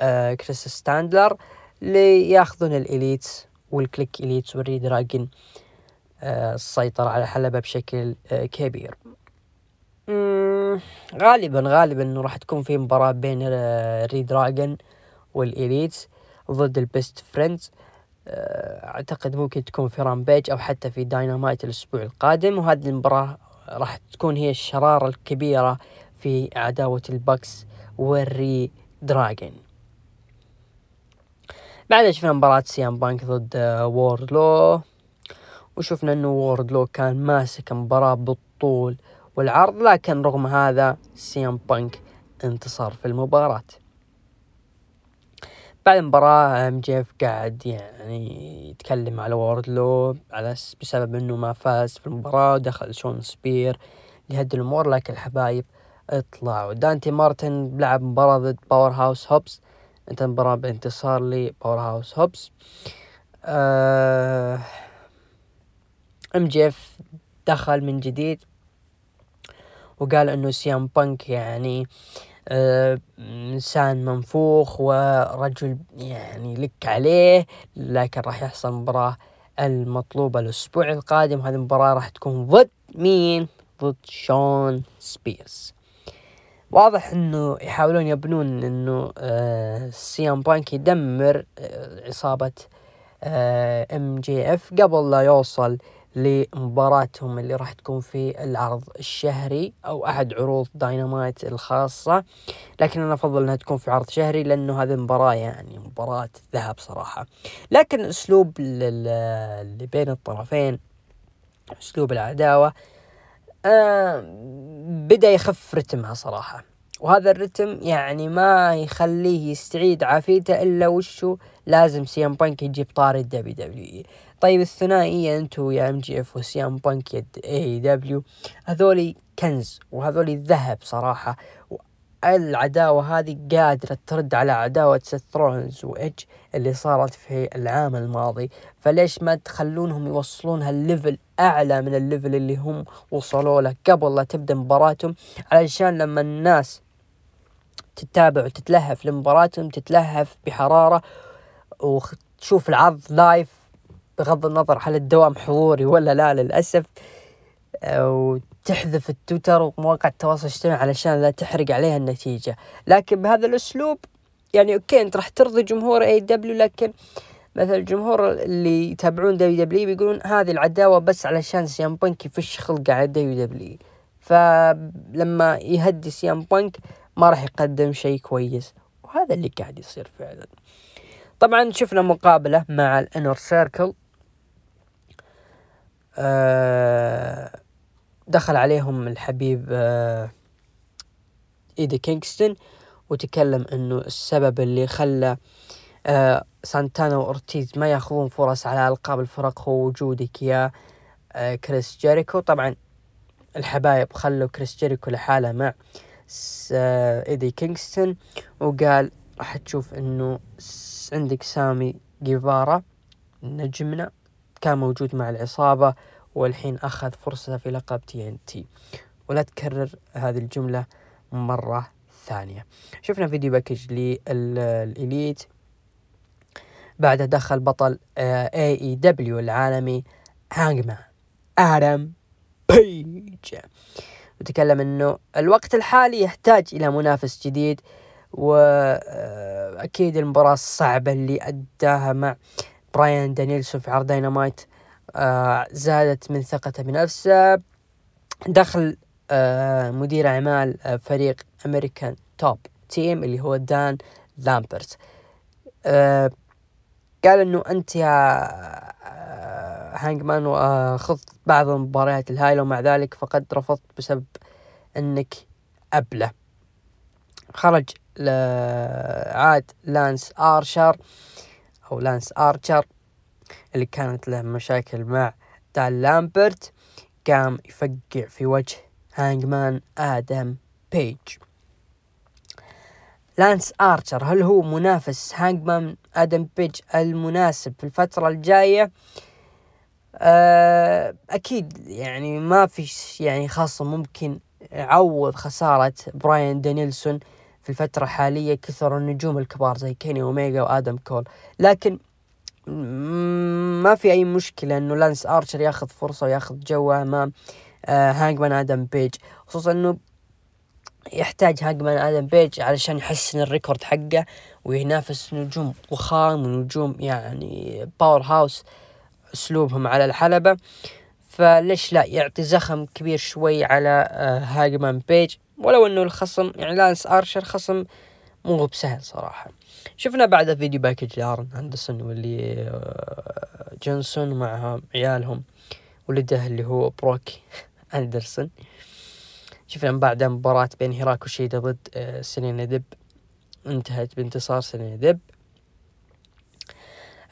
آه كريس ستاتلاندر لياخذون ال Elites والكليك Elites وال reDRagon آه السيطرة على الحلبة بشكل آه كبير. غالبا غالبا إنه راح تكون في مباراة بين ال reDRagon وال Elites ضد ال Best Friends آه، أعتقد ممكن تكون في Rampage أو حتى في داينامايت الأسبوع القادم. وهذه المباراة راح تكون هي الشرارة الكبيرة في عداوة ال Bucks وال reDRagon بعدها شفنا مباراة سي ام بانك ضد ووردلو وشفنا إنه ووردلو كان ماسك المباراة بالطول والعرض لكن رغم هذا سي ام بانك انتصر في المباراة. بعد المباراة MJF قاعد يعني يتكلم على ووردلو على بسبب إنه ما فاز في المباراة ودخل شون سبيرز لهد الأمور لكن الحبايب اطلعوا. دانتي مارتن لعب مباراة ضد باور هاوس هوبس انتهت مباراة بانتصار لباور هاوس هوبس MJF دخل من جديد. وقال إنه سي إم بانك يعني آه إنسان منفوخ ورجل يعني لك عليه لكن راح يحصل مباراة المطلوبة الأسبوع القادم. هذه المباراة راح تكون ضد مين؟ ضد شون سبيرز. واضح إنه يحاولون يبنون إنه آه سي إم بانك يدمر آه عصابة آه MJF قبل لا يوصل لمباراتهم اللي راح تكون في العرض الشهري أو أحد عروض داينامايت الخاصة. لكن أنا أفضل إنها تكون في عرض شهري لأنه هذه المباراة يعني مباراة ذهب صراحة. لكن أسلوب اللي بين الطرفين أسلوب العداوة آه بدأ يخف رتمها صراحة. وهذا الرتم يعني ما يخليه يستعيد عافيته إلا وشو لازم سي إم بانك يجيب طاري ال WWE طيب الثنائية أنتو يا إم جي إف وسيام بانك يد اي دبليو هذولي كنز وهذولي ذهب صراحة العداوة هذه قادرة ترد على عداوة سيث رولنز وإيج اللي صارت في العام الماضي. فليش ما تخلونهم يوصلون هال level أعلى من ال level اللي هم وصلوا له قبل لا تبدأ مباراتهم؟ علشان لما الناس تتابع وتتلهف لمباراتهم تتلهف بحرارة وتشوف العرض live بغض النظر هل الدوام حضوري ولا لا للأسف وتحذف التويتر ومواقع التواصل الاجتماعي علشان لا تحرق عليها النتيجة. لكن بهذا الأسلوب يعني أوكي أنت راح ترضي جمهور AEW لكن مثل الجمهور اللي يتابعون WWE بيقولون هذه العداوة بس علشان سي إم بانك يفش خلقه على WWE. فلما يهدي سي إم بانك ما راح يقدم شيء كويس وهذا اللي قاعد يصير فعلا. طبعا شفنا مقابلة مع ال Inner Circle. دخل عليهم الحبيب آه إيدي كينغستون وتكلم إنه السبب اللي خلى آه سانتانا وأورتيز ما ياخذون فرص على ألقاب الفرق هو وجودك يا آه كريس جيريكو. طبعا الحبايب خلوا كريس جيريكو لحاله مع آه إيدي كينغستون وقال راح تشوف إنه عندك سامي جيفارا نجمنا كان موجود مع العصابة. والحين أخذ فرصة في لقب TNT ولا تكرر هذه الجملة مرة ثانية. شفنا فيديو package لل Elite. بعدها دخل بطل AEW العالمي هانجمان آدم بيج. وتكلم إنه الوقت الحالي يحتاج إلى منافس جديد واكيد المباراة الصعبة اللي أداها مع براين دانيلسون في عرض داينامايت آه، زادت من ثقته بنفسه دخل آه، مدير أعمال آه، فريق American Top Team اللي هو دان لامبرت. قال إنه أنت يا هانجمان وخذ بعض المباريات الهايلة ومع ذلك فقد رفضت بسبب إنك أبلة. خرج عاد لانس آرشر أو لانس آرشر اللي كانت له مشاكل مع دان لامبرت قام يفقع في وجه هانجمان آدم بيج. لانس ارشر هل هو منافس هانجمان آدم بيج المناسب في الفترة الجاية؟ أه أكيد يعني ما في يعني خاصة ممكن يعوض خسارة براين دانيلسون في الفترة الحالية كثر النجوم الكبار زي كيني اوميجا وآدم كول. لكن ما في أي مشكلة إنه لانس آرشر ياخذ فرصة وياخذ جوه أمام آه هانجمان آدم بيج. خصوصا إنه يحتاج هانجمان آدم بيج علشان يحسن ال record حقه وينافس نجوم ضخام ونجوم يعني powerhouse أسلوبهم على الحلبة. فليش لا يعطي زخم كبير شوي على آه هانجمان بيج؟ ولو إنه الخصم يعني لانس آرشر خصم مو بسهل صراحة. شفنا بعد فيديو package لآرن اندرسون واللي آه، جونسون مع عيالهم ولده اللي هو بروك أندرسون. شفنا بعد مباراة بين هيكارو شيدا ضد آه، سيرينا ديب انتهت بانتصار سيرينا ديب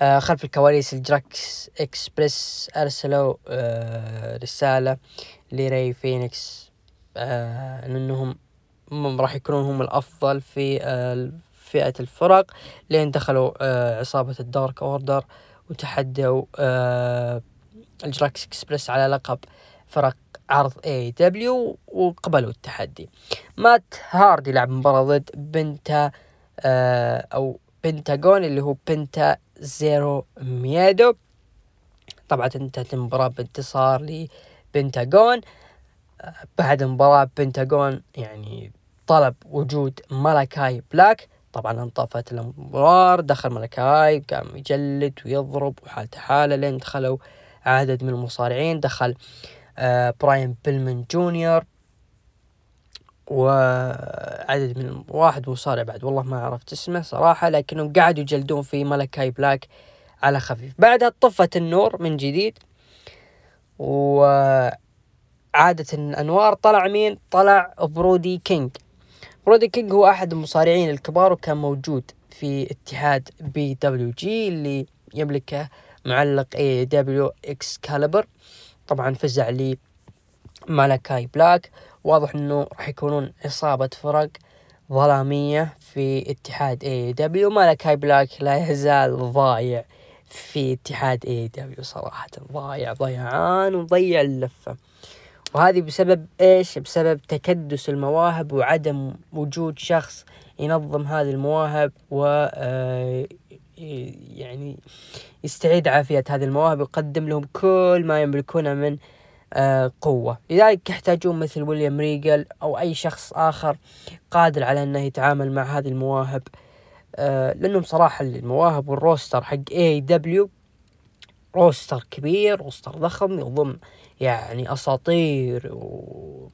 آه خلف الكواليس ال Jurassic Express ارسلوا رسالة لري فينيكس إنهم راح يكونون هم الأفضل في فئة الفرق لين دخلوا آه عصابة ال Dark Order وتحدوا آه ال Jurassic Express على لقب فرق عرض AEW وقبلوا التحدي. مات هاردي لعب مباراة ضد بنتا آه أو بنتاغون اللي هو بنتا زيرو مييدو. طبعا انتهت المباراة بانتصار لبنتاغون. بعد مباراة بنتاغون يعني طلب وجود مالاكاي بلاك. طبعا انطفت الانوار دخل ملكاي قام يجلد ويضرب وحالته حالة لين دخلوا عدد من المصارعين دخل آه براين بيلمن جونيور وعدد من واحد مصارع بعد والله ما عرفت اسمه صراحة لكنهم قعدوا يجلدون في ملكاي بلاك على خفيف. بعدها طفت النور من جديد وعادت الأنوار طلع مين؟ طلع برودي كينج. برودي كينج هو أحد المصارعين الكبار وكان موجود في اتحاد PWG اللي يملكه معلق AEW إكسكاليبر طبعا فزع لي مالاكاي بلاك. واضح إنه راح يكونون عصابة فرق ظلامية في اتحاد AEW مالاكاي بلاك لا يزال ضايع في اتحاد AEW صراحة. ضايع ضيعان وضيع اللفة. وهذه بسبب إيش؟ بسبب تكدس المواهب وعدم وجود شخص ينظم هذه المواهب و آه، يعني يستعيد عافية هذه المواهب ويقدم لهم كل ما يملكونه من آه، قوة. لذلك يحتاجون مثل ويليام ريجل أو أي شخص آخر قادر على أنه يتعامل مع هذه المواهب. آه، لأنهم صراحة المواهب وال roster حق AEW roster كبير roster ضخم يضم يعني أساطير و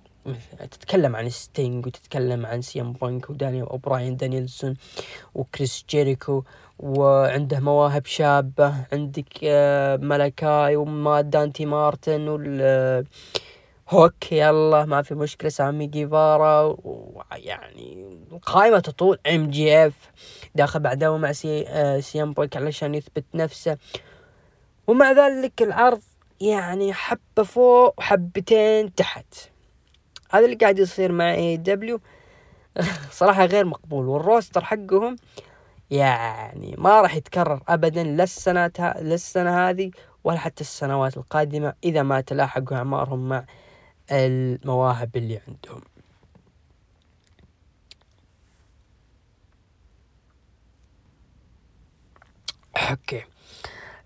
تتكلم عن ستينج وتتكلم عن CM بانك ودانيال أو براين دانيلسون وكريس جيريكو وعنده مواهب شابة. عندك آه، ملكاي وما دانتي مارتن وال هوك يلا ما في مشكلة سامي جيفارا ويعني القائمة تطول. MJF داخل بعده مع سي آه CM بانك علشان يثبت نفسه. ومع ذلك العرض يعني حبة فوق وحبتين تحت. هذا اللي قاعد يصير مع AEW صراحة غير مقبول. وال roster حقهم يعني ما راح يتكرر ابدا لا السنة لا السنة هذه ولا حتى السنوات القادمة إذا ما تلاحقوا أعمارهم مع المواهب اللي عندهم. أوكي.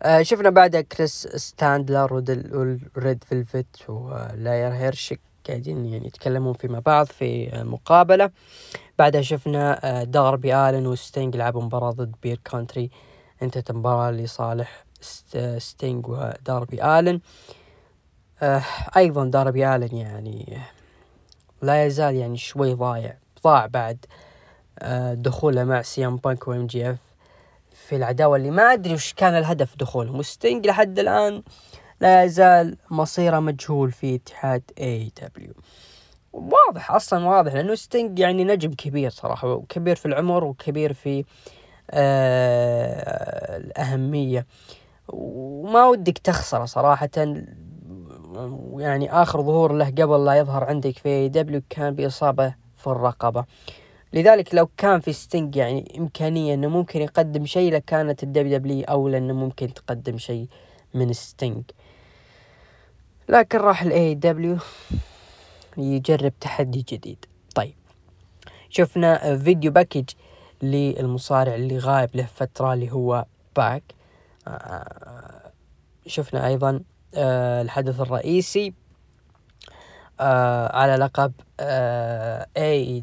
آه شفنا بعدها كريس ستاتلاندر وريد فيلفيت وليلى هيرش قاعدين يعني يتكلمون فيما بعض في مقابلة. بعدها شفنا آه داربي آلن وستينج لعبوا مباراة ضد بير كونتري انتهت المباراة لصالح ستينج وداربي آلن. آه أيضا داربي آلن يعني لا يزال يعني شوي ضايع. ضاع بعد دخوله مع CM بانك و MJF. في العداوة اللي ما أدري وش كان الهدف دخولهم وستينج لحد الآن لا يزال مصيره مجهول في اتحاد AEW واضح أصلا واضح لأنه ستينج يعني نجم كبير صراحة وكبير في العمر وكبير في آه الأهمية. وما ودك تخسره صراحة يعني آخر ظهور له قبل لا يظهر عندك في AEW كان بإصابة في الرقبة. لذلك لو كان في ستينج يعني إمكانية إنه ممكن يقدم شيء لكانت ال WWE أولى إنه ممكن تقدم شيء من ستينج لكن راح ال AEW يجرب تحدي جديد. طيب شفنا video package للمصارع اللي غايب له فترة اللي هو باك. آه، شفنا أيضا آه، الحدث الرئيسي آه، على لقب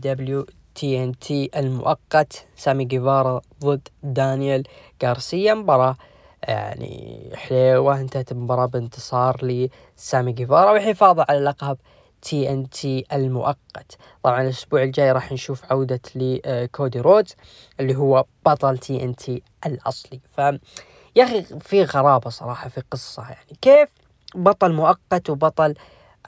AEW TNT المؤقت. سامي جيفارا ضد دانيال غارسيا. مباراة يعني حليوة انتهت المباراة بانتصار لسامي جيفارا والحفاظ على لقب TNT المؤقت. طبعا الأسبوع الجاي راح نشوف عودة لكودي رودز اللي هو بطل TNT الأصلي. ف يا أخي في غرابة صراحة في قصة يعني كيف بطل مؤقت وبطل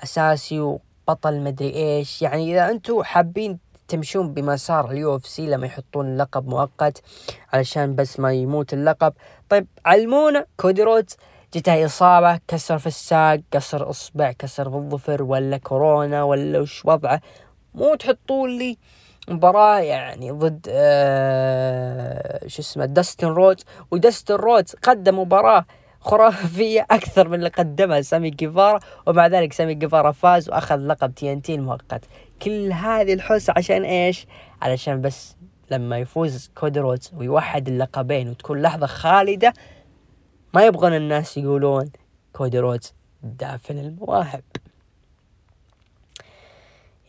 أساسي وبطل مدري إيش. يعني إذا أنتم حابين تمشون بمسار ال UFC لما يحطون لقب مؤقت علشان بس ما يموت اللقب. طيب علمونا كودي رودز. جته إصابة كسر في الساق كسر إصبع كسر في الظفر ولا كورونا ولا وش وضعه. مو تحطون لي مباراة يعني ضد آه شو اسمه داستن رودز. وداستن رودز قدم مباراة خرافية أكثر من اللي قدمها سامي جيفارا. ومع ذلك سامي جيفارا فاز وأخذ لقب TNT المؤقت. كل هذه الحوسة عشان إيش؟ علشان بس لما يفوز كودي رودز ويوحد اللقبين وتكون لحظة خالدة ما يبغون الناس يقولون كودي رودز دافن المواهب.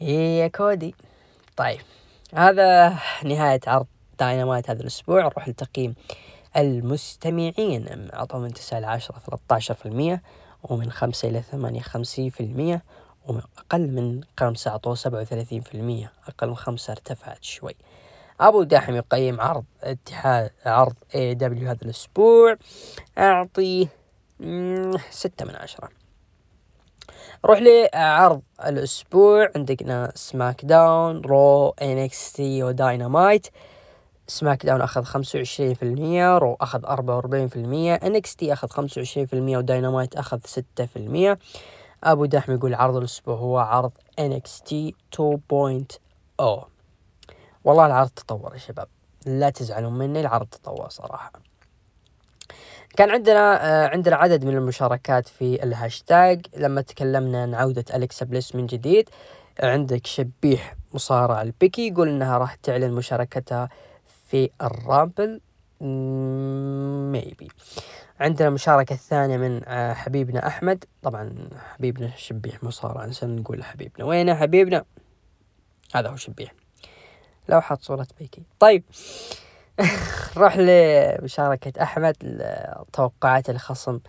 إيه يا كودي. طيب هذا نهاية عرض داينامايت هذا الأسبوع. نروح لتقييم المستمعين. أعطوا من تسعة إلى عشرة ثلاثة عشر في المية ومن خمسة إلى ثمانية خمسين في المية. وأقل من خمسة أعطوه سبعة وثلاثين في المية أقل من خمسة ارتفعت شوي. أبو دحم يقيم عرض اتحاد عرض AEW هذا الأسبوع أعطيه ستة من عشرة. روح لعرض الأسبوع عندنا SmackDown Raw NXT و Dynamite SmackDown أخذ خمسة وعشرين في المية Raw أخذ أربعة وأربعين في المية NXT أخذ خمسة وعشرين في المية وداينامايت أخذ ستة في المية. أبو دحم يقول عرض الأسبوع هو عرض NXT 2.0 والله العرض تطور يا شباب. لا تزعلون مني العرض تطور صراحة. كان عندنا آه عندنا عدد من المشاركات في الهاشتاج. لما تكلمنا عن عودة أليكسا بليس من جديد عندك شبيح مصارع البيكي يقول إنها راح تعلن مشاركتها في ال Rumble. maybe عندنا المشاركة الثانية من آه، حبيبنا أحمد. طبعا حبيبنا شبيح مصارع عشان نقول حبيبنا وين حبيبنا؟ هذا هو شبيح لو حط صورة بيكي. طيب. نروح لمشاركة أحمد توقعات الخصم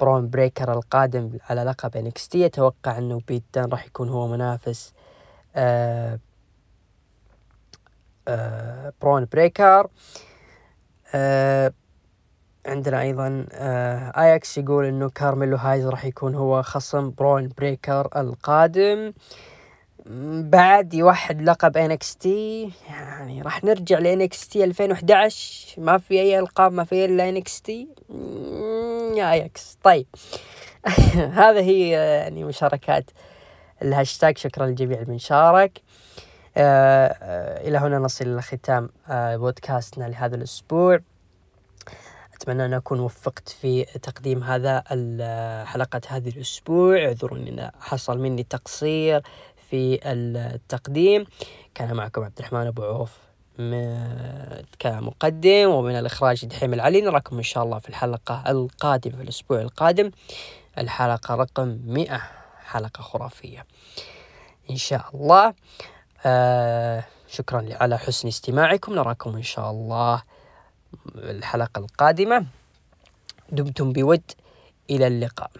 برون بريكر القادم على لقب NXT أتوقع إنه بيت دان راح يكون هو منافس آه آه برون بريكر. آه عندنا أيضا آه آياكس يقول إنه كارميلو هايز راح يكون هو خصم برون بريكر القادم. بعد يوحد لقب NXT يعني راح نرجع ل NXT 2011 ما في أي ألقاب ما في إلا NXT. يا آياكس. طيب. هذا هي يعني مشاركات الهاشتاج. شكرا للجميع من شارك آه آه إلى هنا نصل إلى ختام آه بودكاستنا لهذا الأسبوع. أتمنى أن أكون وفقت في تقديم هذا حلقة هذا الأسبوع. اعذروني أن حصل مني تقصير في التقديم. كان معكم عبد الرحمن أبو عوف كمقدم ومن الإخراج دحيم العلي. نراكم إن شاء الله في الحلقة القادمة في الأسبوع القادم. الحلقة رقم مئة حلقة خرافية. إن شاء الله. آه شكرا على حسن استماعكم. نراكم إن شاء الله الحلقة القادمة. دمتم بود. إلى اللقاء.